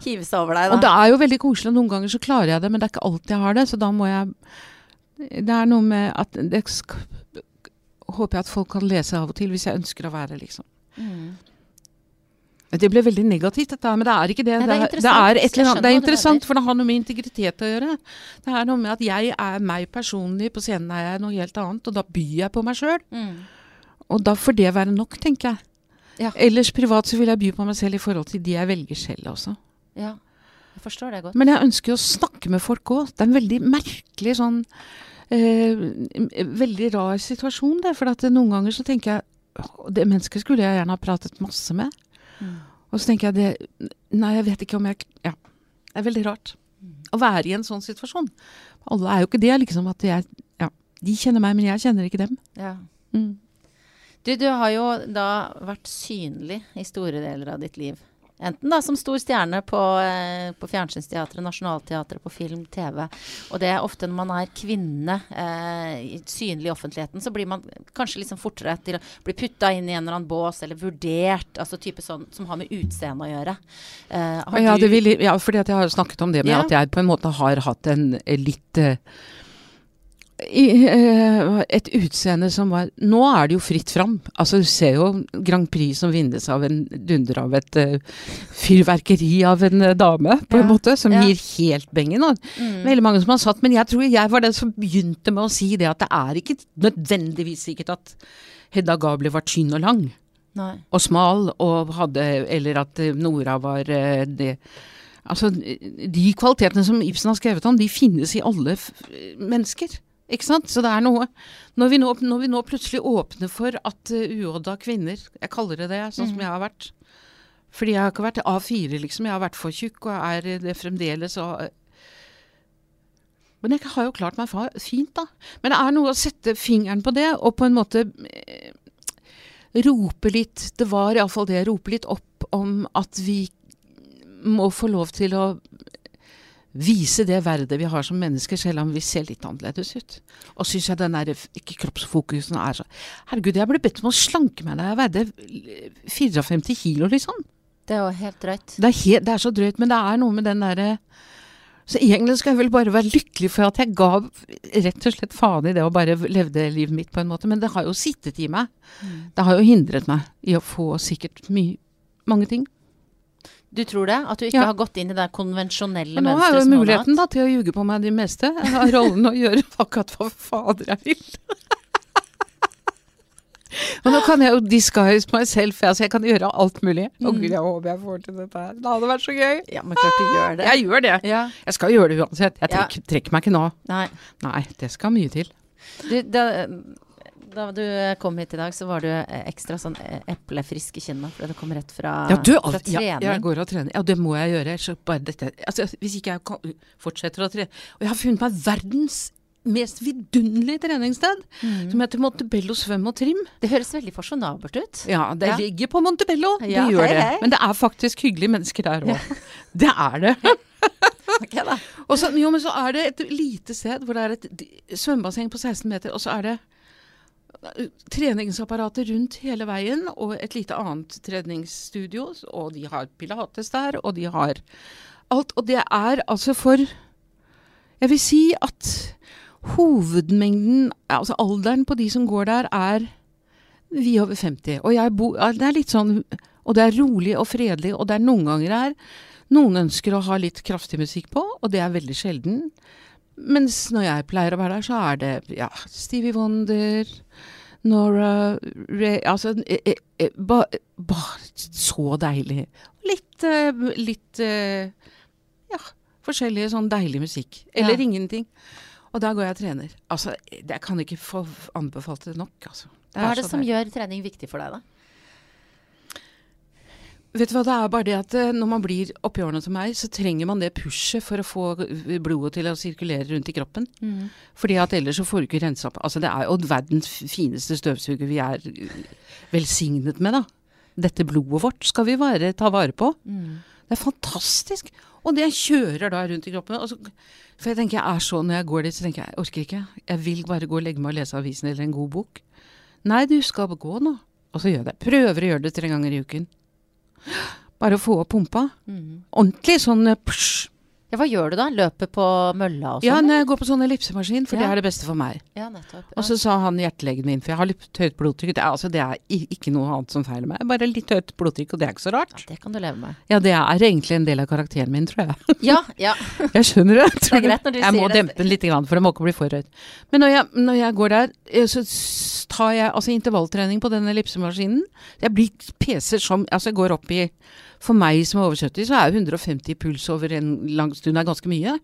hive seg over deg, da. Og det er jo veldig koselig, noen ganger så klarer jeg det, men det er ikke alltid jeg har det, så da må jeg Det er noe med at det Håper jeg at folk kan lese av og til, hvis jeg ønsker å være, liksom. Mm. Det ble veldig negativt, dette her, men det er ikke det. Nei, det er det, er, det er annet. Det er interessant, for det har noe med integritet å gjøre. Det er noe med at jeg er meg personlig, på scenen er jeg noe helt annet, og da byr jeg på meg sjøl. Mm. Og da får det være nok, tenker jeg. Ja. Ellers privat så vil jeg by på meg selv i forhold til de jeg velger selv også. ja. Jeg forstår det godt. Men jeg ønsker jo å snakke med folk òg. Det er en veldig merkelig sånn eh, Veldig rar situasjon, det. For at noen ganger så tenker jeg Det mennesket skulle jeg gjerne ha pratet masse med. Mm. Og så tenker jeg det Nei, jeg vet ikke om jeg Ja. Det er veldig rart å være i en sånn situasjon. Alle er jo ikke det, liksom. At jeg Ja. De kjenner meg, men jeg kjenner ikke dem. Ja. Mm. Du, du har jo da vært synlig i store deler av ditt liv. Enten da som stor stjerne på, eh, på Fjernsynsteatret, Nationaltheatret, på film, TV. Og det er ofte når man er kvinne eh, synlig i offentligheten, så blir man kanskje liksom fortere til å bli putta inn i en eller annen bås, eller vurdert. Altså type sånn som har med utseende å gjøre. Eh, Ja, vil, ja, fordi at jeg har snakket om det med Ja. at jeg på en måte har hatt en eh, litt eh, i, eh, et utseende som var Nå er det jo fritt fram. Altså, du ser jo Grand Prix som vinnes av en dunder av et eh, fyrverkeri av en eh, dame, på en måte, som ja. gir helt bengen. Og Mm. Veldig mange som har satt, men jeg tror jeg var den som begynte med å si det at det er ikke nødvendigvis sikkert at Hedda Gabler var tynn og lang Nei. og smal, og hadde Eller at eh, Nora var eh, det Altså, de kvalitetene som Ibsen har skrevet om, de finnes i alle mennesker. Ikke sant? Så det er noe Når vi nå, når vi nå plutselig åpner for at uh, uodda kvinner Jeg kaller det det, sånn som jeg har vært. Fordi jeg har ikke vært A4, liksom. Jeg har vært for tjukk, og er eh, det fremdeles og Men jeg har jo klart meg fint, da. Men det er noe å sette fingeren på det, og på en måte eh, rope litt Det var iallfall det. Rope litt opp om at vi må få lov til å vise det verdet vi har som mennesker, selv om vi ser litt annerledes ut. Og syns jeg den der ikke kroppsfokusen er så Herregud, jeg ble bedt om å slanke meg da jeg veide 54 kilo, liksom. Det er jo helt drøyt. Det er, helt, det er så drøyt, men det er noe med den derre Så egentlig skal jeg vel bare være lykkelig for at jeg ga rett og slett faen i det og bare levde livet mitt på en måte. Men det har jo sittet i meg. Det har jo hindret meg i å få sikkert mye mange ting. Du tror det? At du ikke Ja. har gått inn i det konvensjonelle mønsteret? nå har jeg jo muligheten da til å ljuge på meg det meste. Jeg har rollen å gjøre akkurat hva fader jeg vil. Og nå kan jeg jo disguise meg selv, for jeg kan gjøre alt mulig. Å gud, jeg håper jeg får til dette her. Det hadde vært så gøy. Ja, men klart du gjør det. Jeg gjør det. Ja. Jeg skal gjøre det uansett. Jeg trekker, trekker meg ikke nå. Nei. Nei, det skal mye til. Du, da, da du kom hit i dag, så var du eh, ekstra sånn eh, eplefrisk i kinna fordi du kom rett fra, Ja, du, fra trening. ja, jeg går og trener. Ja, det må jeg gjøre. Altså, hvis ikke jeg kan, fortsetter å trene Og jeg har funnet meg verdens mest vidunderlige treningssted, som heter Montebello svøm og trim. Det høres veldig fasjonabelt ut. Ja, det Ja. ligger på Montebello. Ja, det gjør hei, det. Men det er faktisk hyggelige mennesker der òg. Det er det. Ok da. Og så, jo, men så er det et lite sted hvor det er et svømmebasseng på 16 meter, og så er det treningsapparater rundt hele veien, og et lite annet treningsstudio, og de har pilates der, og de har alt. Og det er altså for Jeg vil si at hovedmengden, altså alderen på de som går der, er vi over 50. Og bo, det er litt sånn Og det er rolig og fredelig, og det er noen ganger her noen ønsker å ha litt kraftig musikk på, og det er veldig sjelden. Mens når jeg pleier å være der, så er det ja, Stevie Wonder, Nora Ray Altså eh, eh, eh, ba, ba, så deilig. Litt eh, Litt eh, Ja, forskjellig sånn deilig musikk. Eller Ja. ingenting. Og da går jeg og trener. Altså, jeg kan ikke få anbefalt det nok, altså. Hva er det som deilig. gjør trening viktig for deg, da? Vet du hva, det er bare det at eh, når man blir oppi årene som meg, så trenger man det pushet for å få eh, blodet til å sirkulere rundt i kroppen. Fordi at ellers så får du ikke rensa opp. Altså det er jo verdens fineste støvsuger vi er eh, velsignet med, da. Dette blodet vårt skal vi bare ta vare på. Det er fantastisk. Og det kjører da rundt i kroppen. Altså, for jeg tenker jeg er så, når jeg går dit, så tenker jeg jeg orker ikke. Jeg vil bare gå og legge meg og lese avisen eller en god bok. Nei, du skal gå nå. Og så gjør jeg det. Prøver å gjøre det tre ganger i uken. Bare å få opp pumpa. Ordentlig sånn eh, psj. Ja, hva gjør du da? Løper på mølla og Ja, sånn? når jeg går på sånn ellipsemaskin, for det er det beste for meg. Ja, nettopp. Og så sa han hjertelegen min, for jeg har litt høyt blodtrykk. Det er, altså, det er ikke noe annet som feiler meg. Bare litt høyt blodtrykk, og det er ikke så rart. ja, det kan du leve med. Ja, det er egentlig en del av karakteren min, tror jeg. Ja, ja. Jeg skjønner det. Det er greit når du jeg må sier det. dempe den litt, for det må ikke bli for høyt. Men når jeg, når jeg går der, eh, så tar jeg altså intervalltrening på den ellipsemaskinen. Jeg blir peser som Altså, jeg går opp i For meg som er over 70, så er 150 puls over en lang stund er ganske mye.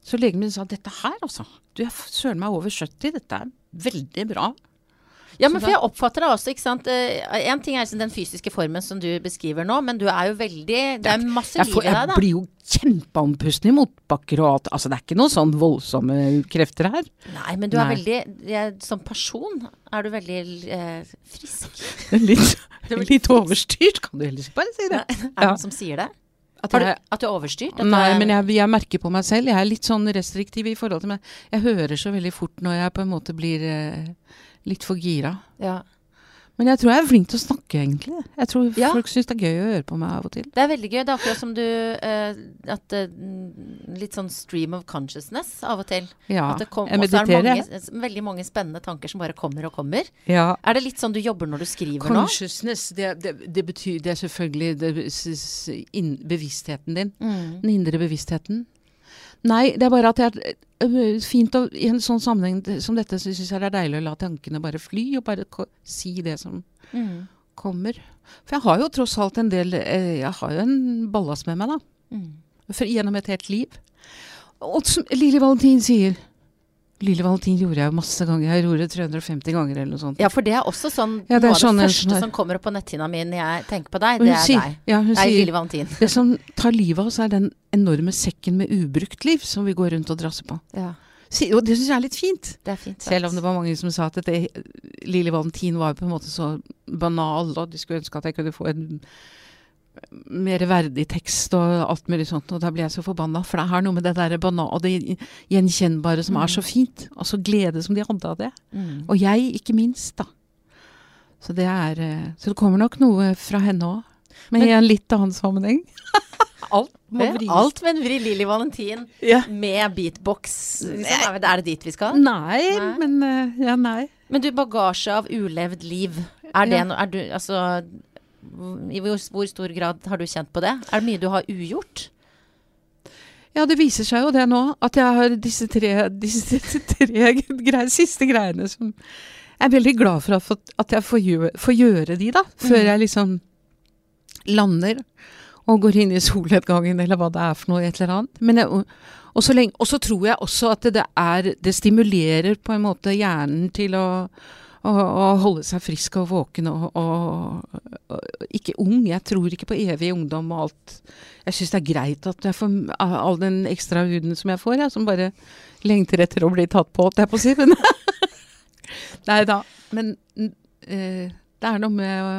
Så legen min sa dette her, altså. Du er søren meg over 70, dette er veldig bra. Ja, men for jeg oppfatter det også, ikke sant. Én ting er liksom den fysiske formen som du beskriver nå, men du er jo veldig Det er masse Jeg, liv i deg, da. jeg blir jo kjempeandpusten i motbakker og alt. Altså, det er ikke noen sånn voldsomme krefter her. Nei, men du er Nei. veldig jeg, Som person er du veldig eh, frisk. Litt, litt overstyrt, kan du heller. Bare si det. Er det noen som sier det? At Har du, at du er overstyrt? At nei, er- men jeg, jeg merker på meg selv. Jeg er litt sånn restriktiv i forhold til meg. Jeg hører så veldig fort når jeg på en måte blir eh, litt for gira. ja. Men jeg tror jeg er flink til å snakke, egentlig. Jeg tror Ja. folk syns det er gøy å høre på meg av og til. Det er veldig gøy. Det er akkurat som du uh, At uh, Litt sånn stream of consciousness av og til. Ja, At det kom, jeg og så er det mediterer. mange, veldig mange spennende tanker som bare kommer og kommer. Ja. Er det litt sånn du jobber når du skriver nå? Consciousness, det, det, det betyr Det er selvfølgelig det, s- bevisstheten din. Mm. Den indre bevisstheten. Nei, det er bare at det er øh, fint å I en sånn sammenheng som dette, så syns jeg det er deilig å la tankene bare fly, og bare si det som Mm. kommer. For jeg har jo tross alt en del eh, Jeg har jo en ballast med meg, da. Mm. For, gjennom et helt liv. Og som Lilly Valentin sier Lilly Valentin gjorde jeg masse ganger. Jeg gjorde det 350 ganger eller noe sånt. Ja, for det er også sånn Ja, det Noe av sånn det første som kommer opp på netthinna mi når jeg tenker på deg, det er sier- deg. Ja, hun Nei, sier Lille Valentin. Det som tar livet av oss, er den enorme sekken med ubrukt liv som vi går rundt og drasser på. Ja, Si- Og det syns jeg er litt fint. det er fint. Selv om det var mange som sa at dette, Lille Valentin var på en måte så banal, og de skulle ønske at jeg kunne få en mer verdig tekst og alt mulig sånt, og da blir jeg så forbanna. For det er noe med det der banan og det gjenkjennbare som er så fint, og så glede som de hadde av det. Mm. Og jeg, ikke minst, da. Så det er eh, Så det kommer nok noe fra henne òg. Men, i en litt annen sammenheng. Alt må vris. Alt med en vri Lilly Valentin Ja. med beatbox. Liksom. Er det- Er dit vi skal? Nei, Nei. men eh, Ja, nei. Men du, bagasje av ulevd liv. Er det Ja. noe Er du Altså I hvor, hvor stor grad har du kjent på det? Er det mye du har ugjort? Ja, det viser seg jo det nå, at jeg har disse tre, disse tre greier, siste greiene som jeg er veldig glad for at, at jeg får gjøre, får gjøre de, da. Før jeg liksom lander og går inn i solnedgangen, eller hva det er for noe, et eller annet. Men jeg, og, så lenge, og så tror jeg også at det, er Det stimulerer på en måte hjernen til å, å, å holde seg frisk og våken og, og, og, ikke ung. Jeg tror ikke på evig ungdom og alt. Jeg syns det er greit at jeg får all den ekstra huden som jeg får, jeg, som bare lengter etter å bli tatt på, holdt jeg på å si. Men Nei da. Men eh, det er noe med å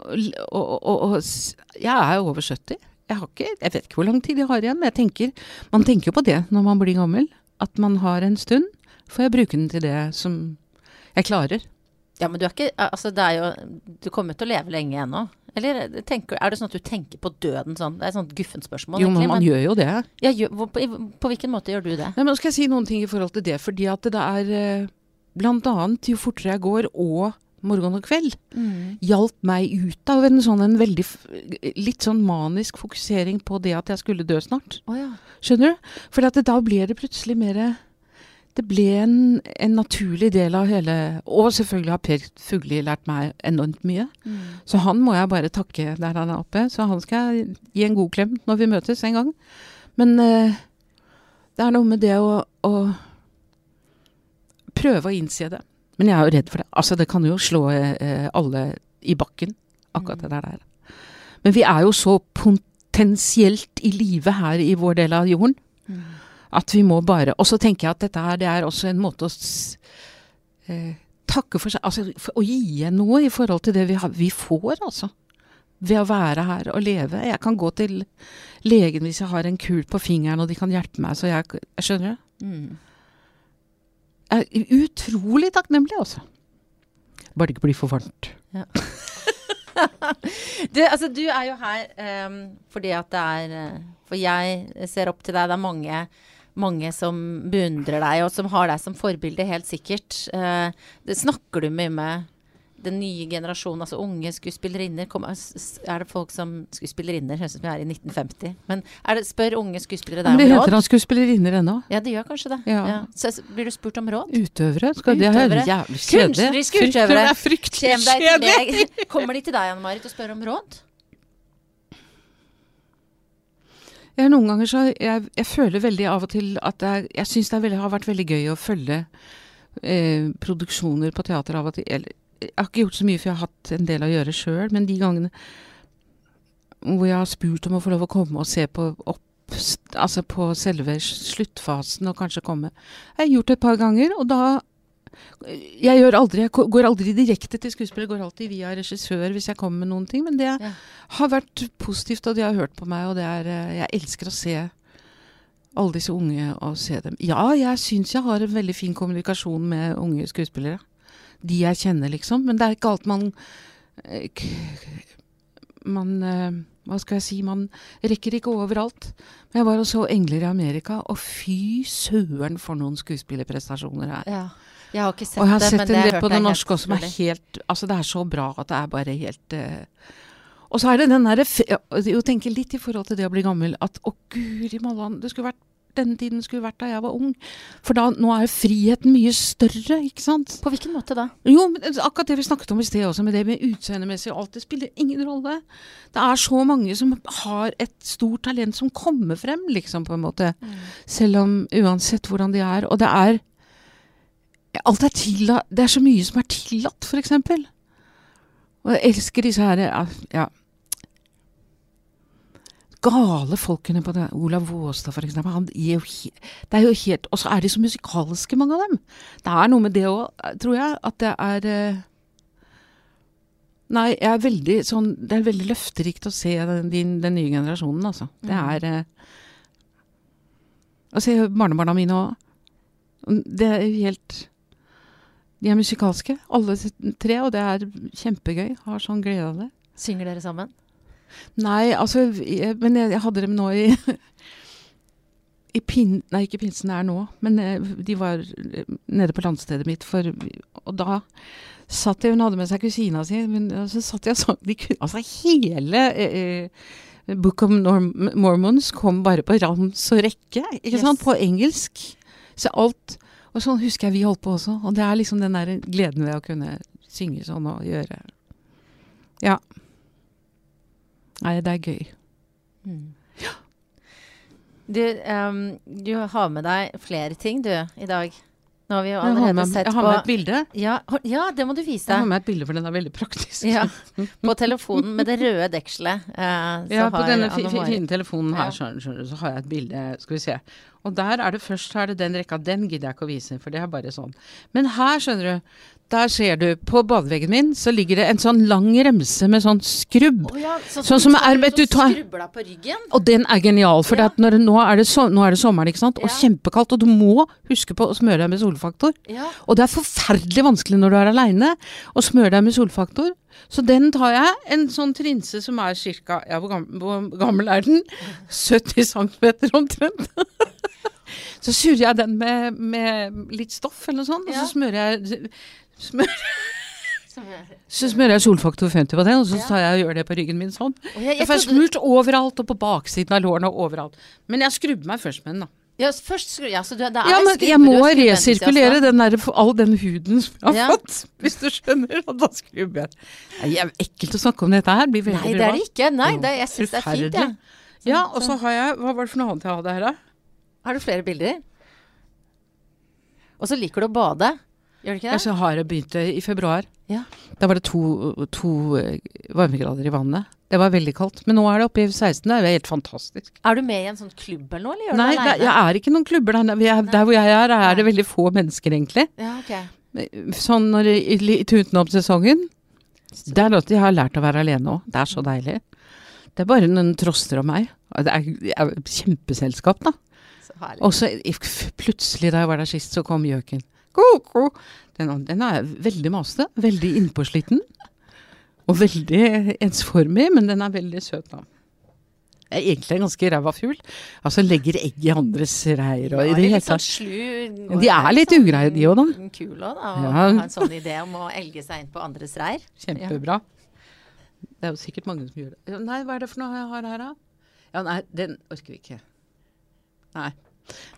og, og, og, jeg er jo over 70. Jeg, ikke, jeg vet ikke hvor lang tid jeg har igjen, men jeg tenker, man tenker jo på det når man blir gammel. At man har en stund. Får jeg bruke den til det som jeg klarer. Ja, men du er ikke Altså, det er jo Du kommer til å leve lenge ennå. Eller tenker, er det sånn at du tenker på døden sånn? Det er et sånt guffent spørsmål. Jo, men man men, gjør jo det. Ja, på, på, på, hvilken måte gjør du det? Nei, men skal jeg si noen ting i forhold til det. Fordi at det er eh, blant annet jo fortere jeg går, og morgen og kveld, mm. hjalp meg ut av en sånn en veldig litt sånn manisk fokusering på det at jeg skulle dø snart. Oh, ja. Skjønner du? For da ble det plutselig mer det ble en, en, naturlig del av hele Og selvfølgelig har Per Fugli lært meg enormt mye. Mm. Så han må jeg bare takke der han er oppe. Så han skal jeg gi en god klem når vi møtes en gang. Men uh, det er noe med det å, å, prøve å innse det. Men jeg er jo redd for det. Altså, det kan jo slå eh, alle i bakken, akkurat mm. det der. Men vi er jo så potensielt i live her i vår del av jorden. Mm. At vi må bare Og så tenker jeg at dette her, det er også en måte å eh, takke for seg Altså for å gi igjen noe i forhold til det vi, har, vi får, altså. Ved å være her og leve. Jeg kan gå til legen hvis jeg har en kul på fingeren, og de kan hjelpe meg. Så jeg, jeg skjønner det. Mm. Er utrolig takknemlig, altså. Bare det ikke blir for varmt. Ja. du, altså, du er jo her um, fordi at det er uh, For jeg ser opp til deg. Det er mange mange som beundrer deg, og som har deg som forbilde, helt sikkert. Uh, snakker du mye med den nye generasjonen, altså unge skuespillerinner? Er det folk som Skuespillerinner høres ut som vi er i 1950. Men det, spør unge skuespillere deg om råd. Men det heter han skuespillerinner ennå. Ja, det gjør kanskje det. Ja. Ja. Så blir du spurt om råd? Utøvere? Skal utøvere. være jævlig kjedelig? Kunstneriske utøvere. Det er fryktelig kjedelig. Kommer de til deg, Anne Marit, og spør om råd? Jeg, noen ganger så jeg, jeg føler veldig av og til at jeg, jeg syns det veldig, har vært veldig gøy å følge eh, produksjoner på teater av og til. Eller, jeg har ikke gjort så mye, for jeg har hatt en del å gjøre sjøl, men de gangene hvor jeg har spurt om å få lov å komme og se på opp Altså på selve sluttfasen og kanskje komme. Jeg har gjort det et par ganger, og da jeg, aldri, jeg, går aldri direkte til skuespiller, jeg går alltid via regissør hvis jeg kommer med noen ting. Men det ja. har vært positivt, og de har hørt på meg, og det er eh, Jeg elsker å se alle disse unge og se dem. Ja, jeg syns jeg har en veldig fin kommunikasjon med unge skuespillere. De jeg kjenner, liksom. Men det er ikke alt man eh, Man eh, Hva skal jeg si? Man rekker ikke overalt. Men jeg var og så 'Engler i Amerika', og fy søren for noen skuespillerprestasjoner her. Ja. Jeg har ikke sett det, og jeg har sett en del på det norske også som er helt Altså, det er så bra at det er bare helt uh, Og så er det den derre Jo, tenke litt i forhold til det å bli gammel at å guri malla, det skulle vært denne tiden skulle vært da jeg var ung. For da, nå er friheten mye større, ikke sant? På hvilken måte da? Jo, akkurat det vi snakket om i sted også, med det med utseendemessig og alt. Det spiller ingen rolle. Det er så mange som har et stort talent som kommer frem, liksom, på en måte. Mm. Selv om uansett hvordan de er. Og det er Alt er tillatt. Det er så mye som er tillatt, f.eks. Og jeg elsker disse her ja, gale folkene på det. Olav Våstad, for eksempel. det er jo helt Og så er de så musikalske, mange av dem. Det er noe med det òg, tror jeg, at det er eh, Nei, jeg er veldig sånn Det er veldig løfterikt å se den, den nye generasjonen, altså. Det mm. er eh, Å se barnebarna mine òg. Det er jo helt de er musikalske, alle tre, og det er kjempegøy. Har sånn glede av det. Synger dere sammen? Nei, altså jeg, Men jeg, jeg, hadde dem nå i i pin, Nei, ikke pinsen er nå, men eh, de var eh, nede på landstedet mitt. For, og da satt jeg Hun hadde med seg kusina si, men så satt jeg og sånn de, Altså hele eh, eh, Book of Norm Mormons kom bare på rams og rekke, ikke yes. sant? På engelsk. Så alt Og sånn husker jeg vi holdt på også. Og det er liksom den der gleden ved å kunne synge sånn og gjøre Ja. Nei, det er gøy. Du, um, du har med deg flere ting, du, i dag. Nå har vi jo Jeg har med, sett jeg har på med et bilde. ja, ja, det må du vise. Jeg har med et bilde, for den er veldig praktisk. Ja, på telefonen med det røde dekselet. Uh, Ja, på har denne fine telefonen her, Ja. skjønner, du, så har jeg et bilde. Skal vi se. Og der er det først er det den rekka. Den gidder jeg ikke å vise, for det er bare sånn. Men her, skjønner du, der ser du, på badeveggen min så ligger det en sånn lang remse med sånn skrubb. Oh ja, Sånn du som er- vet du, tar- ryggen? Og den er genial, for Ja. når, nå, er det so nå er det sommeren, ikke sant? og Ja. kjempekaldt, og du må huske på å smøre deg med solfaktor. Ja. Og det er forferdelig vanskelig når du er aleine å smøre deg med solfaktor. Så den tar jeg, en sånn trinse som er ca. Ja, hvor gammel, hvor gammel er den? 70 cm omtrent. så surrer jeg den med, med litt stoff eller noe sånt, og så smører jeg smør, Så smører jeg solfaktor 50 på den, og så tar jeg og gjør det på ryggen min sånn. Og jeg, Jeg får smurt overalt, og på baksiden av lårene og overalt. Men jeg skrubber meg først med den, da. ja, først skru, ja, så du, Ja, men jeg må er resirkulere den der, all den huden som jeg har Ja. fått. Hvis du skjønner. Og da skrubber jeg. Det er ekkelt å snakke om dette her. Blir veldig Nei, det er det ikke. Nei, det, jeg syns det er fint, jeg. Ja. Ja, og så har jeg Hva var det for noe annet jeg hadde her, da? Har du flere bilder? Og så liker du å bade. Gjør det ikke det? Jeg har begynt eh, i februar. Ja. Da var det to, to eh, varmegrader i vannet. Det var veldig kaldt. Men nå er det oppe i 16. Det er jo helt fantastisk. Er du med i en sånn klubb eller noe, eller gjør Nei, du det, det jeg er ikke noen klubber der. Vi er, der hvor jeg er, er det veldig få mennesker, egentlig. Ja, ok. Sånn når litt i, sesongen. Det er at jeg har lært å være alene òg. Det er så deilig. Det er bare noen troster om meg. Det er, det er kjempeselskap, da. Og så plutselig da jeg var der sist, så kom gjøken. Ko-ko. Den, den er veldig masete. Veldig innpåsliten. Og veldig ensformig, men den er veldig søt, da. Det er egentlig en ganske ræva fugl. Altså legger egg i andres reir og i det hele tatt. sånn De er litt ugreie, de òg, da. Kul òg, da. Å Ja. ha en sånn idé om å elge seg inn på andres reir. Kjempebra. Det er jo sikkert mange som gjør det. Nei, hva er det for noe jeg har her, da? Ja, nei, den orker vi ikke. Nei.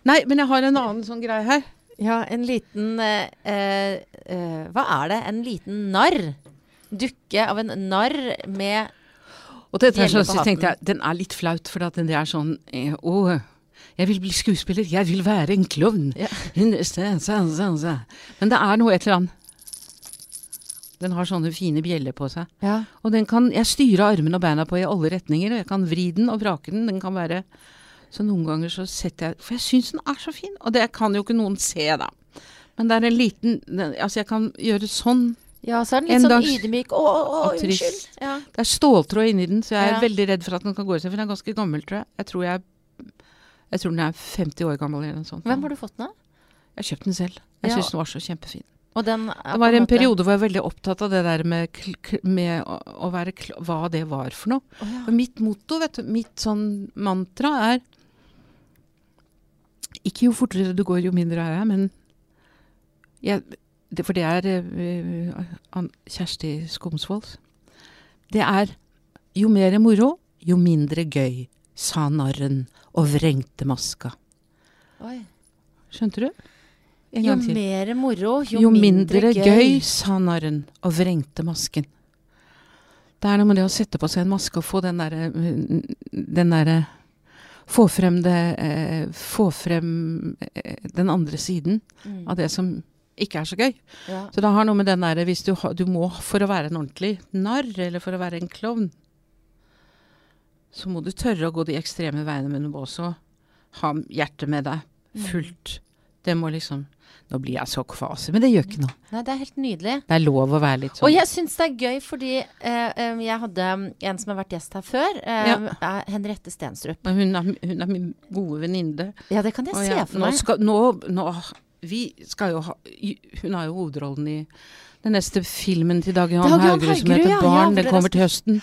Nei, men jeg har en annen sånn greie her. Ja, en liten eh, eh, eh, Hva er det? En liten narr? Dukke av en narr med Og dette er sånn, så tenkte jeg, den er litt flaut, for at den er sånn eh, Å, jeg vil bli skuespiller, jeg vil være en klovn. Ja. Men det er noe et eller annet. Den har sånne fine bjeller på seg. Ja. Og den kan jeg styre armene og beina på i alle retninger, og jeg kan vri den og vrake den. Den kan være Så noen ganger så setter jeg For jeg syns den er så fin, og det kan jo ikke noen se, da. Men det er en liten Altså, jeg kan gjøre sånn. ja, så er den En litt sånn dags- ydmyk. Å, å, å, unnskyld. Ja. Det er ståltråd inni den, så jeg er Ja. veldig redd for at den kan gå i seg. For den er ganske gammel, tror jeg. Jeg tror, jeg, jeg tror den er 50 år gammel eller noe sånt. Hvem har du fått den av? Jeg kjøpte den selv. Jeg Ja. syns den var så kjempefin. Og den Det var en en periode hvor jeg var veldig opptatt av det der med, med å, å være kl hva det var for noe. Oh, ja. Og mitt motto, vet du, mitt sånn mantra er Ikke jo fortere du går, jo mindre er jeg, men jeg, det, For det er uh, Kjersti Skomsvold. Det er jo mer moro, jo mindre gøy, sa narren og vrengte maska. Oi. Skjønte du? En Jo mer moro, jo, Jo mindre gøy, sa narren og vrengte masken. Det er noe med det å sette på seg en maske og få den derre Den derre Få frem det eh, Få frem eh, den andre siden Mm. av det som ikke er så gøy. Ja. Så det har noe med den derre Hvis du, ha, du må for å være en ordentlig narr, eller for å være en klovn, så må du tørre å gå de ekstreme veiene, men du må også ha hjertet med deg fullt. Det må liksom Nå blir jeg så kvase, men det gjør ikke noe. Nei, det er helt nydelig. Det er lov å være litt sånn. Og jeg syns det er gøy fordi eh, eh, jeg hadde en som har vært gjest her før. Eh, Ja. Henriette Stenstrup. Hun, er, hun er min gode venninne. Ja, det kan jeg Og se ja, for nå meg. skal, nå, nå, vi skal jo ha Hun har jo hovedrollen i den neste filmen til Dag Johan Haugerud som heter ja, Barn. den kommer til høsten.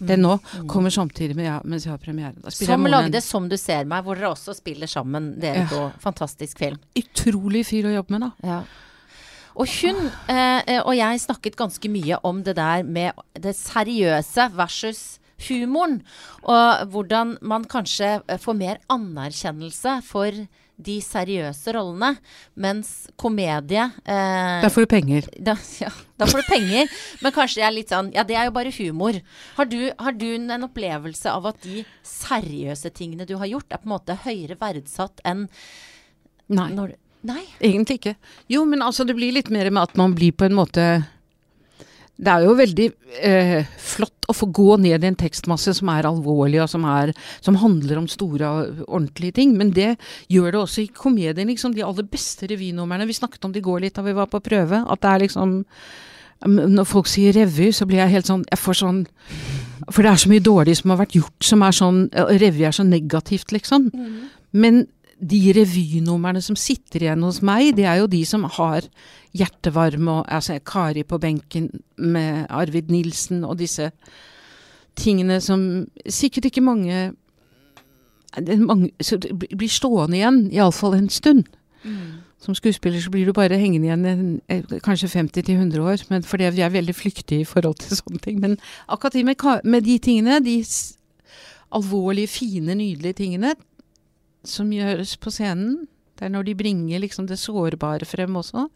Den nå kommer samtidig med ja, mens jeg har premiere. Som lagde 'Som du ser meg', hvor dere også spiller sammen, dere Ja. to. Fantastisk film. utrolig fyr å jobbe med, da. Ja. Og hun eh, eh, og jeg snakket ganske mye om det der med det seriøse versus humoren. Og hvordan man kanskje eh, får mer anerkjennelse for de seriøse rollene. Mens komedie eh, Der får du penger. da, ja, da får du penger, men kanskje det er litt sånn Ja, det er jo bare humor. Har du, har du en opplevelse av at de seriøse tingene du har gjort, er på en måte høyere verdsatt enn Nei. når Nei. Egentlig ikke. Jo, men altså det blir litt mer med at man blir på en måte Det er jo veldig eh, flott å få gå ned i en tekstmasse som er alvorlig, og som, er, som handler om store og ordentlige ting. Men det gjør det også i komedien. Liksom, de aller beste revynumrene. Vi snakket om det i går litt da vi var på prøve. At det er liksom um, Når folk sier revy, så blir jeg helt sånn Jeg får sånn For det er så mye dårlig som har vært gjort, som er sånn Revy er så negativt, liksom. Men de revynumrene som sitter igjen hos meg, det er jo de som har hjertevarme og altså, Kari på benken med Arvid Nilsen og disse tingene som sikkert ikke mange, mange blir stående igjen, iallfall en stund. Som skuespiller så blir du bare hengende igjen en, eh, kanskje 50-100 år, men fordi vi er veldig flyktige i forhold til sånne ting. Men akkurat med, med de tingene, de alvorlige, fine, nydelige tingene, som gjøres på scenen, det er når de bringer liksom det sårbare frem også,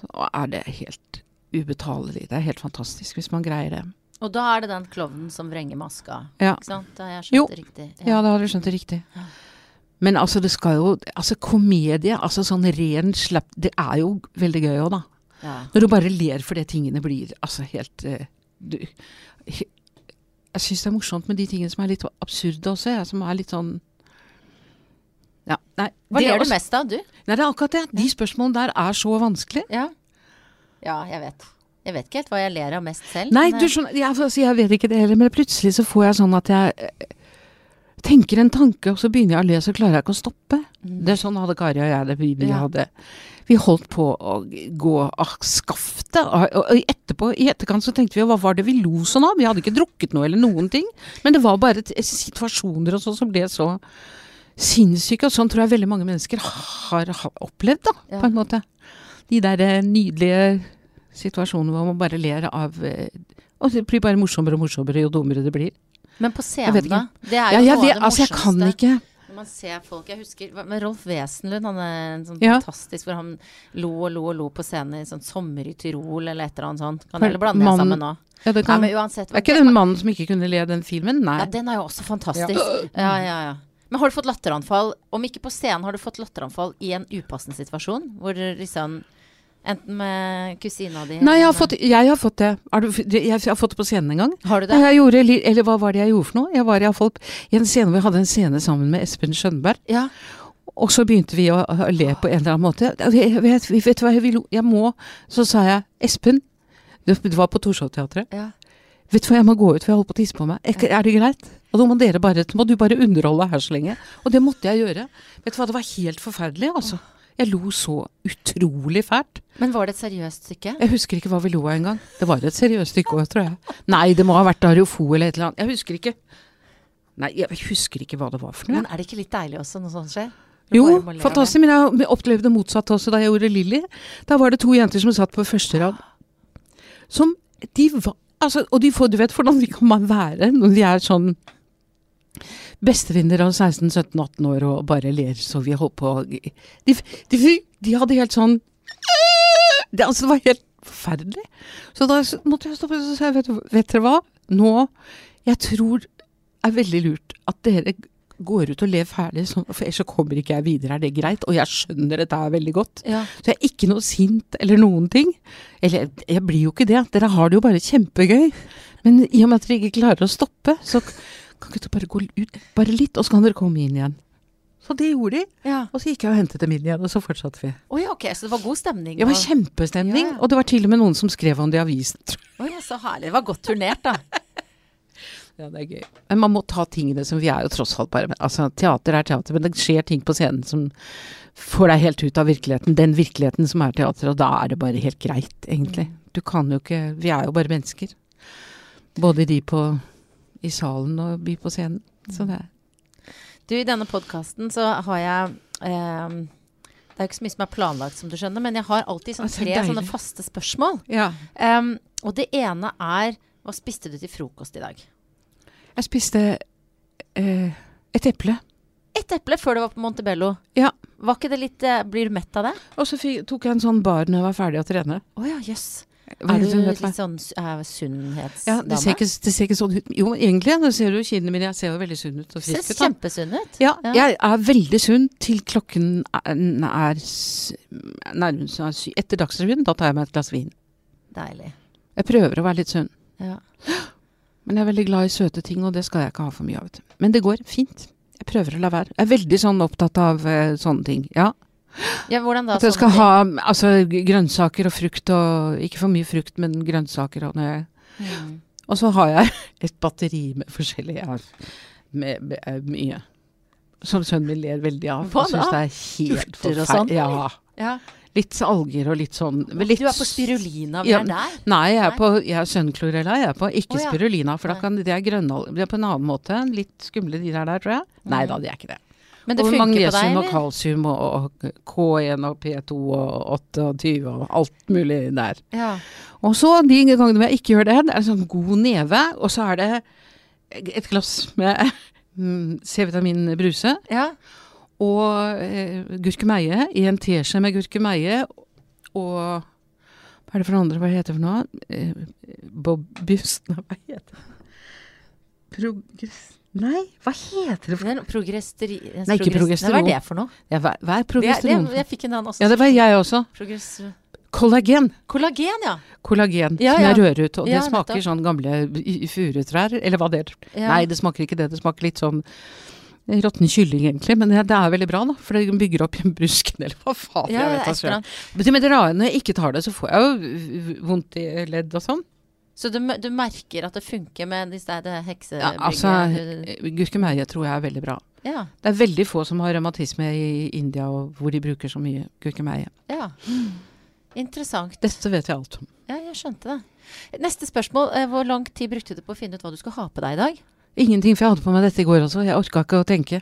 så er det helt ubetalelig. Det er helt fantastisk hvis man greier det. Og da er det den klovnen som vrenger maska. Ja. Ikke sant? Da har jeg Jo. skjønt det riktig. Ja, da har du skjønt det riktig. Men altså, det skal jo Altså, komedie, altså sånn ren slapp Det er jo veldig gøy òg, da. Ja. Når du bare ler fordi tingene blir altså helt uh, du, he, Jeg syns det er morsomt med de tingene som er litt absurde også, jeg, som er litt sånn Ja, nei. Hva er ler du mest av, du? Nei, det er akkurat det. De spørsmålene der er så vanskelig. Ja. ja, jeg vet. Jeg vet ikke helt hva jeg ler av mest selv. Nei, du jeg- skjønner, jeg, altså, jeg vet ikke det heller, men plutselig så får jeg sånn at jeg eh, tenker en tanke, og så begynner jeg å le, så klarer jeg ikke å stoppe. Det er sånn hadde Kari og jeg det. Vi, vi, Mm. Ja. hadde, vi holdt på å gå av skaftet, og etterpå, i etterkant så tenkte vi hva var det vi lo sånn av? Vi hadde ikke drukket noe eller noen ting, men det var bare situasjoner og sånn som ble så sinnssyke, og sånn tror jeg veldig mange mennesker har, har opplevd, da, Ja. på en måte. De der eh, nydelige situasjonene hvor man bare ler av eh, Og det blir bare morsommere og morsommere jo dummere det blir. Men på scenen, da? Det er jo ja, noe vet, av det altså jeg kan ikke man ser folk Jeg husker med Rolf Wesenlund, han er en sånn Ja. fantastisk Hvor han lo og lo og lo på scenen i sånn sommer i Tyrol eller et eller annet sånt. Kan heller blande mannen- sammen nå. ja, det Nei, kan, men uansett. Er ikke den mannen som ikke kunne le av den filmen? Nei. Ja, den er jo også fantastisk. Ja, ja, ja. Men har du fått latteranfall? Om ikke på scenen, har du fått latteranfall i en upassende situasjon? Hvor liksom Enten med kusina di Nei, jeg har, fått, jeg har fått det. Har du, jeg har fått det på scenen en gang. Har du det? Jeg gjorde, eller hva var det jeg gjorde for noe? Jeg var i, i en scene hvor vi hadde en scene sammen med Espen Skjønberg. Ja. Og så begynte vi å, å le på en eller annen måte. Jeg vet, vet, hva jeg? Jeg må Så sa jeg Espen, det var på Torshov-teatret. ja. Vet du hva, jeg må gå ut, for jeg holder på å tisse på meg. Er, er det greit? Og da må dere bare, må du bare underholde her så lenge. Og det måtte jeg gjøre. Vet du hva, det var helt forferdelig, altså. Jeg lo så utrolig fælt. Men var det et seriøst stykke? Jeg husker ikke hva vi lo av engang. Det var et seriøst stykke òg, tror jeg. Nei, det må ha vært Ariofo eller et eller annet. Jeg husker ikke. Nei, jeg husker ikke hva det var for noe. Men er det ikke litt deilig også når sånt skjer? Jo, fantastisk. Men jeg opplevde det motsatte også da jeg gjorde Lilly. Da var det to jenter som satt på første rad. Som de var Altså, og de får, du vet hvordan de kan man være når de er sånn bestevenner av 16-17-18 år og bare ler så vi holdt på De, de, de hadde helt sånn det, altså, det var helt forferdelig. Så da måtte jeg stoppe og si vet, vet dere hva? Nå Jeg tror det er veldig lurt at dere går ut og lever ferdig, for ellers så kommer ikke jeg videre. Er det greit? Og jeg skjønner dette er veldig godt. Ja. Så jeg er ikke noe sint eller noen ting. Eller jeg blir jo ikke det. Dere har det jo bare kjempegøy. Men i og med at dere ikke klarer å stoppe, så kan ikke du bare gå ut bare litt, og så kan dere komme inn igjen. Så det gjorde de. Ja. Og så gikk jeg og hentet dem inn igjen, og så fortsatte vi. Oh, ja, ok, så det var god stemning? Det var kjempestemning, Ja, ja. og det var til og med noen som skrev om det i avisen. Oh, ja, så herlig. Det var godt turnert, da. Ja, det er gøy. Men man må ta tingene som vi er jo tross alt bare Altså, teater er teater, men det skjer ting på scenen som får deg helt ut av virkeligheten. Den virkeligheten som er teater, og da er det bare helt greit, egentlig. Du kan jo ikke Vi er jo bare mennesker. Både de på i salen og by på scenen. Så det Du, i denne podkasten så har jeg eh, Det er jo ikke så mye som er planlagt, som du skjønner, men jeg har alltid sånn så tre sånne faste spørsmål. Ja. Um, og det ene er Hva spiste du til frokost i dag? Jeg spiste eh, et eple. Et eple før du var på Montebello. Ja. Var ikke det litt eh, Blir du mett av det? Og så tok jeg en sånn bar når jeg var ferdig å trene. Å ja, jøss. Hva Er du litt sånn sunnhetsdame? Ja, det ser, ikke, det ser ikke sånn ut. Jo, egentlig. Nå ser du kinnene mine. Jeg ser jo veldig sunn ut og frisk ut. kjempesunn ut. Ja, Ja. jeg er veldig sunn til klokken er, er nærmest er syv. Etter Dagsrevyen, da tar jeg meg et glass vin. Deilig. Jeg prøver å være litt sunn. Ja. Men jeg er veldig glad i søte ting, og det skal jeg ikke ha for mye av. Men det går fint. Jeg prøver å la være. Jeg er veldig sånn opptatt av uh, sånne ting. Ja. Ja, hvordan da? At jeg sånn skal ha altså, grønnsaker og frukt og Ikke for mye frukt, men grønnsaker. Og, Mm. og så har jeg et batteri med forskjellig Jeg har med, med, eh, mye. Som sønnen min ler veldig av. Hva og syns det er helt Urter og sånn? forferdelig. Ja. Ja. Litt alger og litt sånn litt, Du er på spirulina, vi Ja, er der. Nei, jeg er på jeg er sønnklorella. Jeg er på ikke oh, ja. spirulina, for da kan det er grønnalger. Det er på en annen måte. Litt skumle de der, der tror jeg. Nei da, det er ikke det. Men det og magnesium og kalsium og, og K1 og P2 og 28 og alt mulig der. Ja. Og så de gangene jeg ikke gjør det, det er en sånn god neve, og så er det et glass med mm, C-vitamin bruse ja. og eh, gurkemeie i en teskje med gurkemeie og Hva er det for noe andre? Hva heter det for noe? Eh, Bob Nei, hva heter det? Progress... Nei, hva heter det for Det er Progesteri... Nei, ikke progesteron. Hva er det for noe? ja, hva, hva er Det, progesteron? det, jeg fikk en annen også. ja, det var jeg også. Progress... Kollagen. Kollagen, ja. Kollagen Ja, som jeg rører ut. Og Ja, det smaker nettopp. sånn gamle furutrær, eller hva det er. Ja. Nei, det smaker ikke det. Det smaker litt sånn råtten kylling, egentlig. Men det, det er veldig bra, da. For det bygger opp brusken, eller hva faen. Ja, jeg vet et da søren. Men det rare, når jeg ikke tar det, så får jeg jo vondt i ledd og sånn. Så du, du merker at det funker med disse det Ja, altså, gurkemeie tror jeg er veldig bra. ja. Det er veldig få som har revmatisme i India, og hvor de bruker så mye gurkemeie. ja. Interessant. Dette vet jeg alt om. Ja, jeg skjønte det. Neste spørsmål. eh, Hvor lang tid brukte du på å finne ut hva du skulle ha på deg i dag? Ingenting, for jeg hadde på meg dette i går også. Jeg orka ikke å tenke.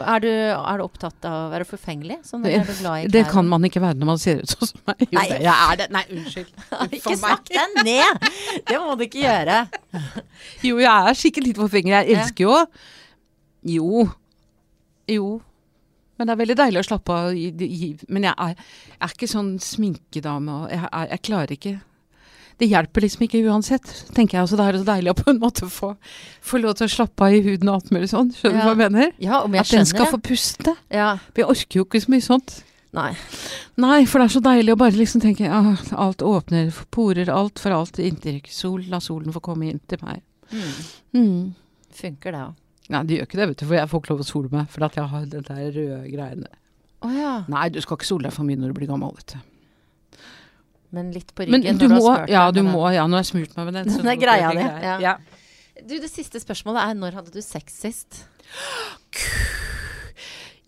Er du, er du opptatt av Er du forfengelig? Sånn, er du glad i Det kan man ikke være når man ser ut sånn som meg. Nei. jeg er det. Nei, unnskyld. Ikke snakk deg ned! Det må du ikke gjøre. Jo, jeg er sikkert litt forfengelig. Jeg elsker jo Jo. Jo. Men det er veldig deilig å slappe av. Men jeg er, jeg er ikke sånn sminkedame. Og jeg, jeg, jeg klarer ikke Det hjelper liksom ikke uansett, tenker jeg. Altså, det er så deilig å på en måte få, få lov til å slappe av i huden og alt mulig sånn. Skjønner du Ja. hva jeg mener? Ja, om jeg At den skal det. få puste. Ja. For jeg orker jo ikke så mye sånt. Nei. Nei, for det er så deilig å bare liksom tenke ah, alt åpner, porer alt for alt inntrykk. Sol, la solen få komme inn til meg. Mm. Mm. Funker det òg. Nei, det gjør ikke det, vet du, for jeg får ikke lov å sole meg, for at jeg har den der røde greiene. Å ja. Nei, du skal ikke sole deg for mye når du blir gammel, vet du. Men litt på Men ryggen du når må, du ja, du må, ja, nå har jeg smurt meg med den. så Den er greia det di, ja. ja. Du, det siste spørsmålet er når hadde du sex sist?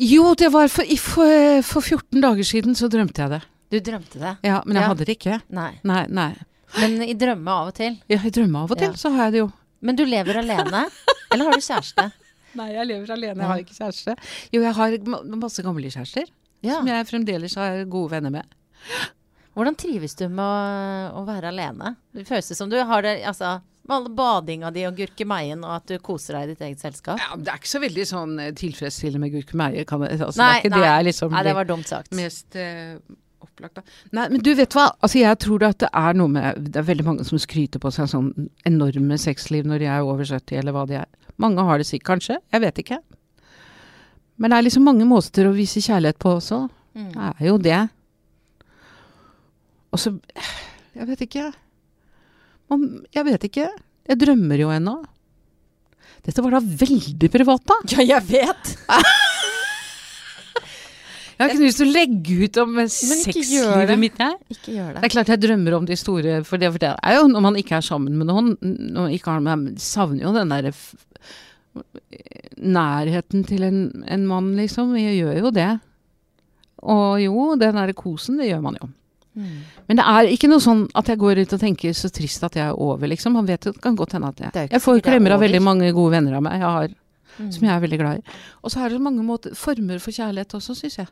Jo, det var for, for, for 14 dager siden så drømte jeg det. Du drømte det? Ja, men jeg hadde det ikke. Nei. Nei, nei. Men i drømme av og til? Ja, I drømme av og til så har jeg det jo. Men du lever alene? Eller har du kjæreste? Nei, jeg lever alene, jeg har ikke kjæreste. Jo, jeg har masse gamle kjærester, som jeg fremdeles har gode venner med. Hvordan trives du med å, å være alene? Det føles som du har det altså, med alle badinga di og gurkemeien, og at du koser deg i ditt eget selskap? Ja, det er ikke så veldig sånn eh, tilfredsstillende med gurkemeie. Altså, Nei, det er ikke nei. det er liksom Nei, det var dumt sagt. mest uh, opplagt. Nei, men du vet hva, altså jeg tror at det er noe med Det er veldig mange som skryter på seg sånn enorme sexliv når de er over 70, eller hva de er. Mange har det sikkert, kanskje. Jeg vet ikke. Men det er liksom mange måter å vise kjærlighet på også. Mm. Det er jo det. Og så Jeg vet ikke. Jeg vet ikke. Jeg drømmer jo ennå. Dette var da veldig privat, da. Ja, jeg vet! Jeg har ikke lyst til å legge ut om sexlivet mitt, jeg. Ikke gjør Det det. er klart jeg drømmer om de store, for det, for det er jo når man ikke er sammen med noen, når man ikke har, man savner jo den derre nærheten til en, en mann, liksom. Jeg gjør jo det. Og jo, den derre kosen, det gjør man jo. Mm. Men det er ikke noe sånn at jeg går ut og tenker så trist at jeg er over, liksom. Han vet jo, det kan godt hende at jeg Jeg får er klemmer av veldig mange gode venner av meg jeg har, Mm. som jeg er veldig glad i. Og så er det mange måter, former for kjærlighet også, syns jeg.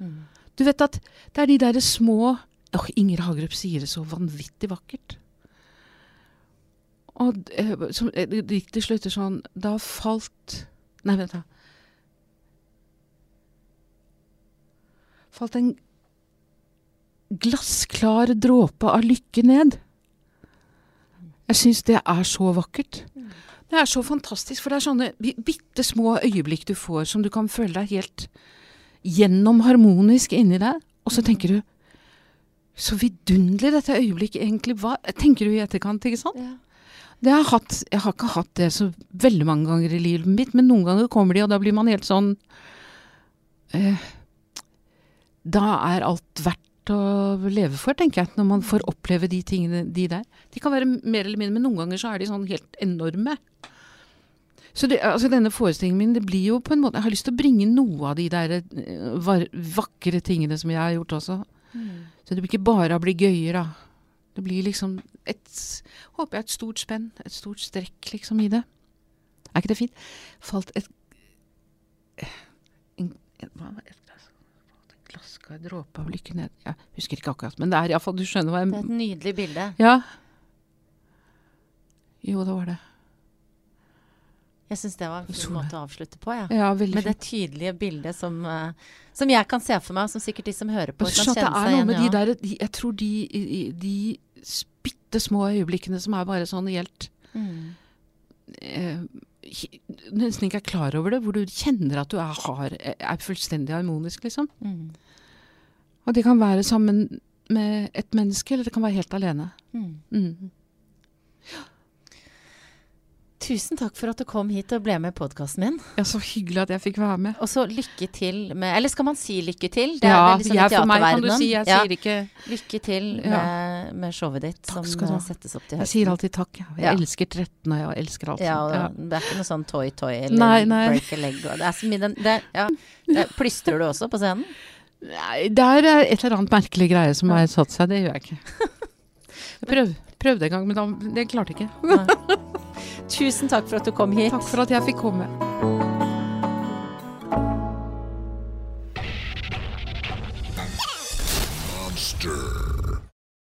Mm. Du vet at det er de derre små Åh, Inger Hagerup sier det så vanvittig vakkert. Og eh, som, eh, diktet slutter sånn Da falt Nei, vent, da. falt en glassklar dråpe av lykke ned. Jeg syns det er så vakkert. Det er så fantastisk, for det er sånne bi- bitte små øyeblikk du får som du kan føle deg helt gjennom harmonisk inni deg, og så tenker du så vidunderlig dette øyeblikket egentlig var. Tenker du i etterkant, ikke sant? Ja. Det har hatt, jeg har ikke hatt det så veldig mange ganger i livet mitt, men noen ganger kommer de, og da blir man helt sånn eh, Da er alt verdt å leve for, tenker jeg, når man får oppleve de tingene de der. De kan være mer eller mindre, men noen ganger så er de sånn helt enorme. Så det, altså denne forestillingen min, det blir jo på en måte Jeg har lyst til å bringe noe av de der eh, var, vakre tingene som jeg har gjort også. Så det blir ikke bare å bli gøyer, da. Det blir liksom et Håper jeg et stort spenn, et stort strekk liksom i det. Er ikke det fint? Falt et en, en, hva var det? Dråpe av lykke ned Jeg husker ikke akkurat, men det er iallfall Du skjønner hva Det er et nydelig bilde. Ja. Jo, det var det. Jeg syns det var en fin måte å avslutte på. Ja. Ja, Med det tydelige bildet som, uh, som jeg kan se for meg, og som sikkert de som hører på, kan kjenne seg igjen de i. ja. der de, Jeg tror de, de, de bitte små øyeblikkene som er bare sånn helt Mm. eh, Nesten ikke er klar over det, hvor du kjenner at du er, har, er fullstendig harmonisk, liksom. Mm. Og det kan være sammen med et menneske, eller det kan være helt alene. Mm. Mm. Tusen takk for at du kom hit og ble med i podkasten min. Ja, så hyggelig at jeg fikk være med. Og så lykke til med Eller skal man si lykke til? Det er ja, veldig sånn jeg, for meg kan du si. Jeg Ja. sier ikke Lykke til Ja. med, med showet ditt Takk som settes opp til Jeg sier alltid takk. Jeg, jeg Ja. elsker 13, og jeg elsker alt. Ja, sånt. og Det er ikke noe sånn toy-toy eller Nei, nei. break a leg. Det er den, det, ja. det, Plystrer du også på scenen? Nei, det er et eller annet merkelig greie som har satt seg. Det gjør jeg ikke. Jeg prøv, prøvde en gang, men da, det klarte jeg ikke. Tusen takk for at du kom hit. Takk for at jeg fikk komme.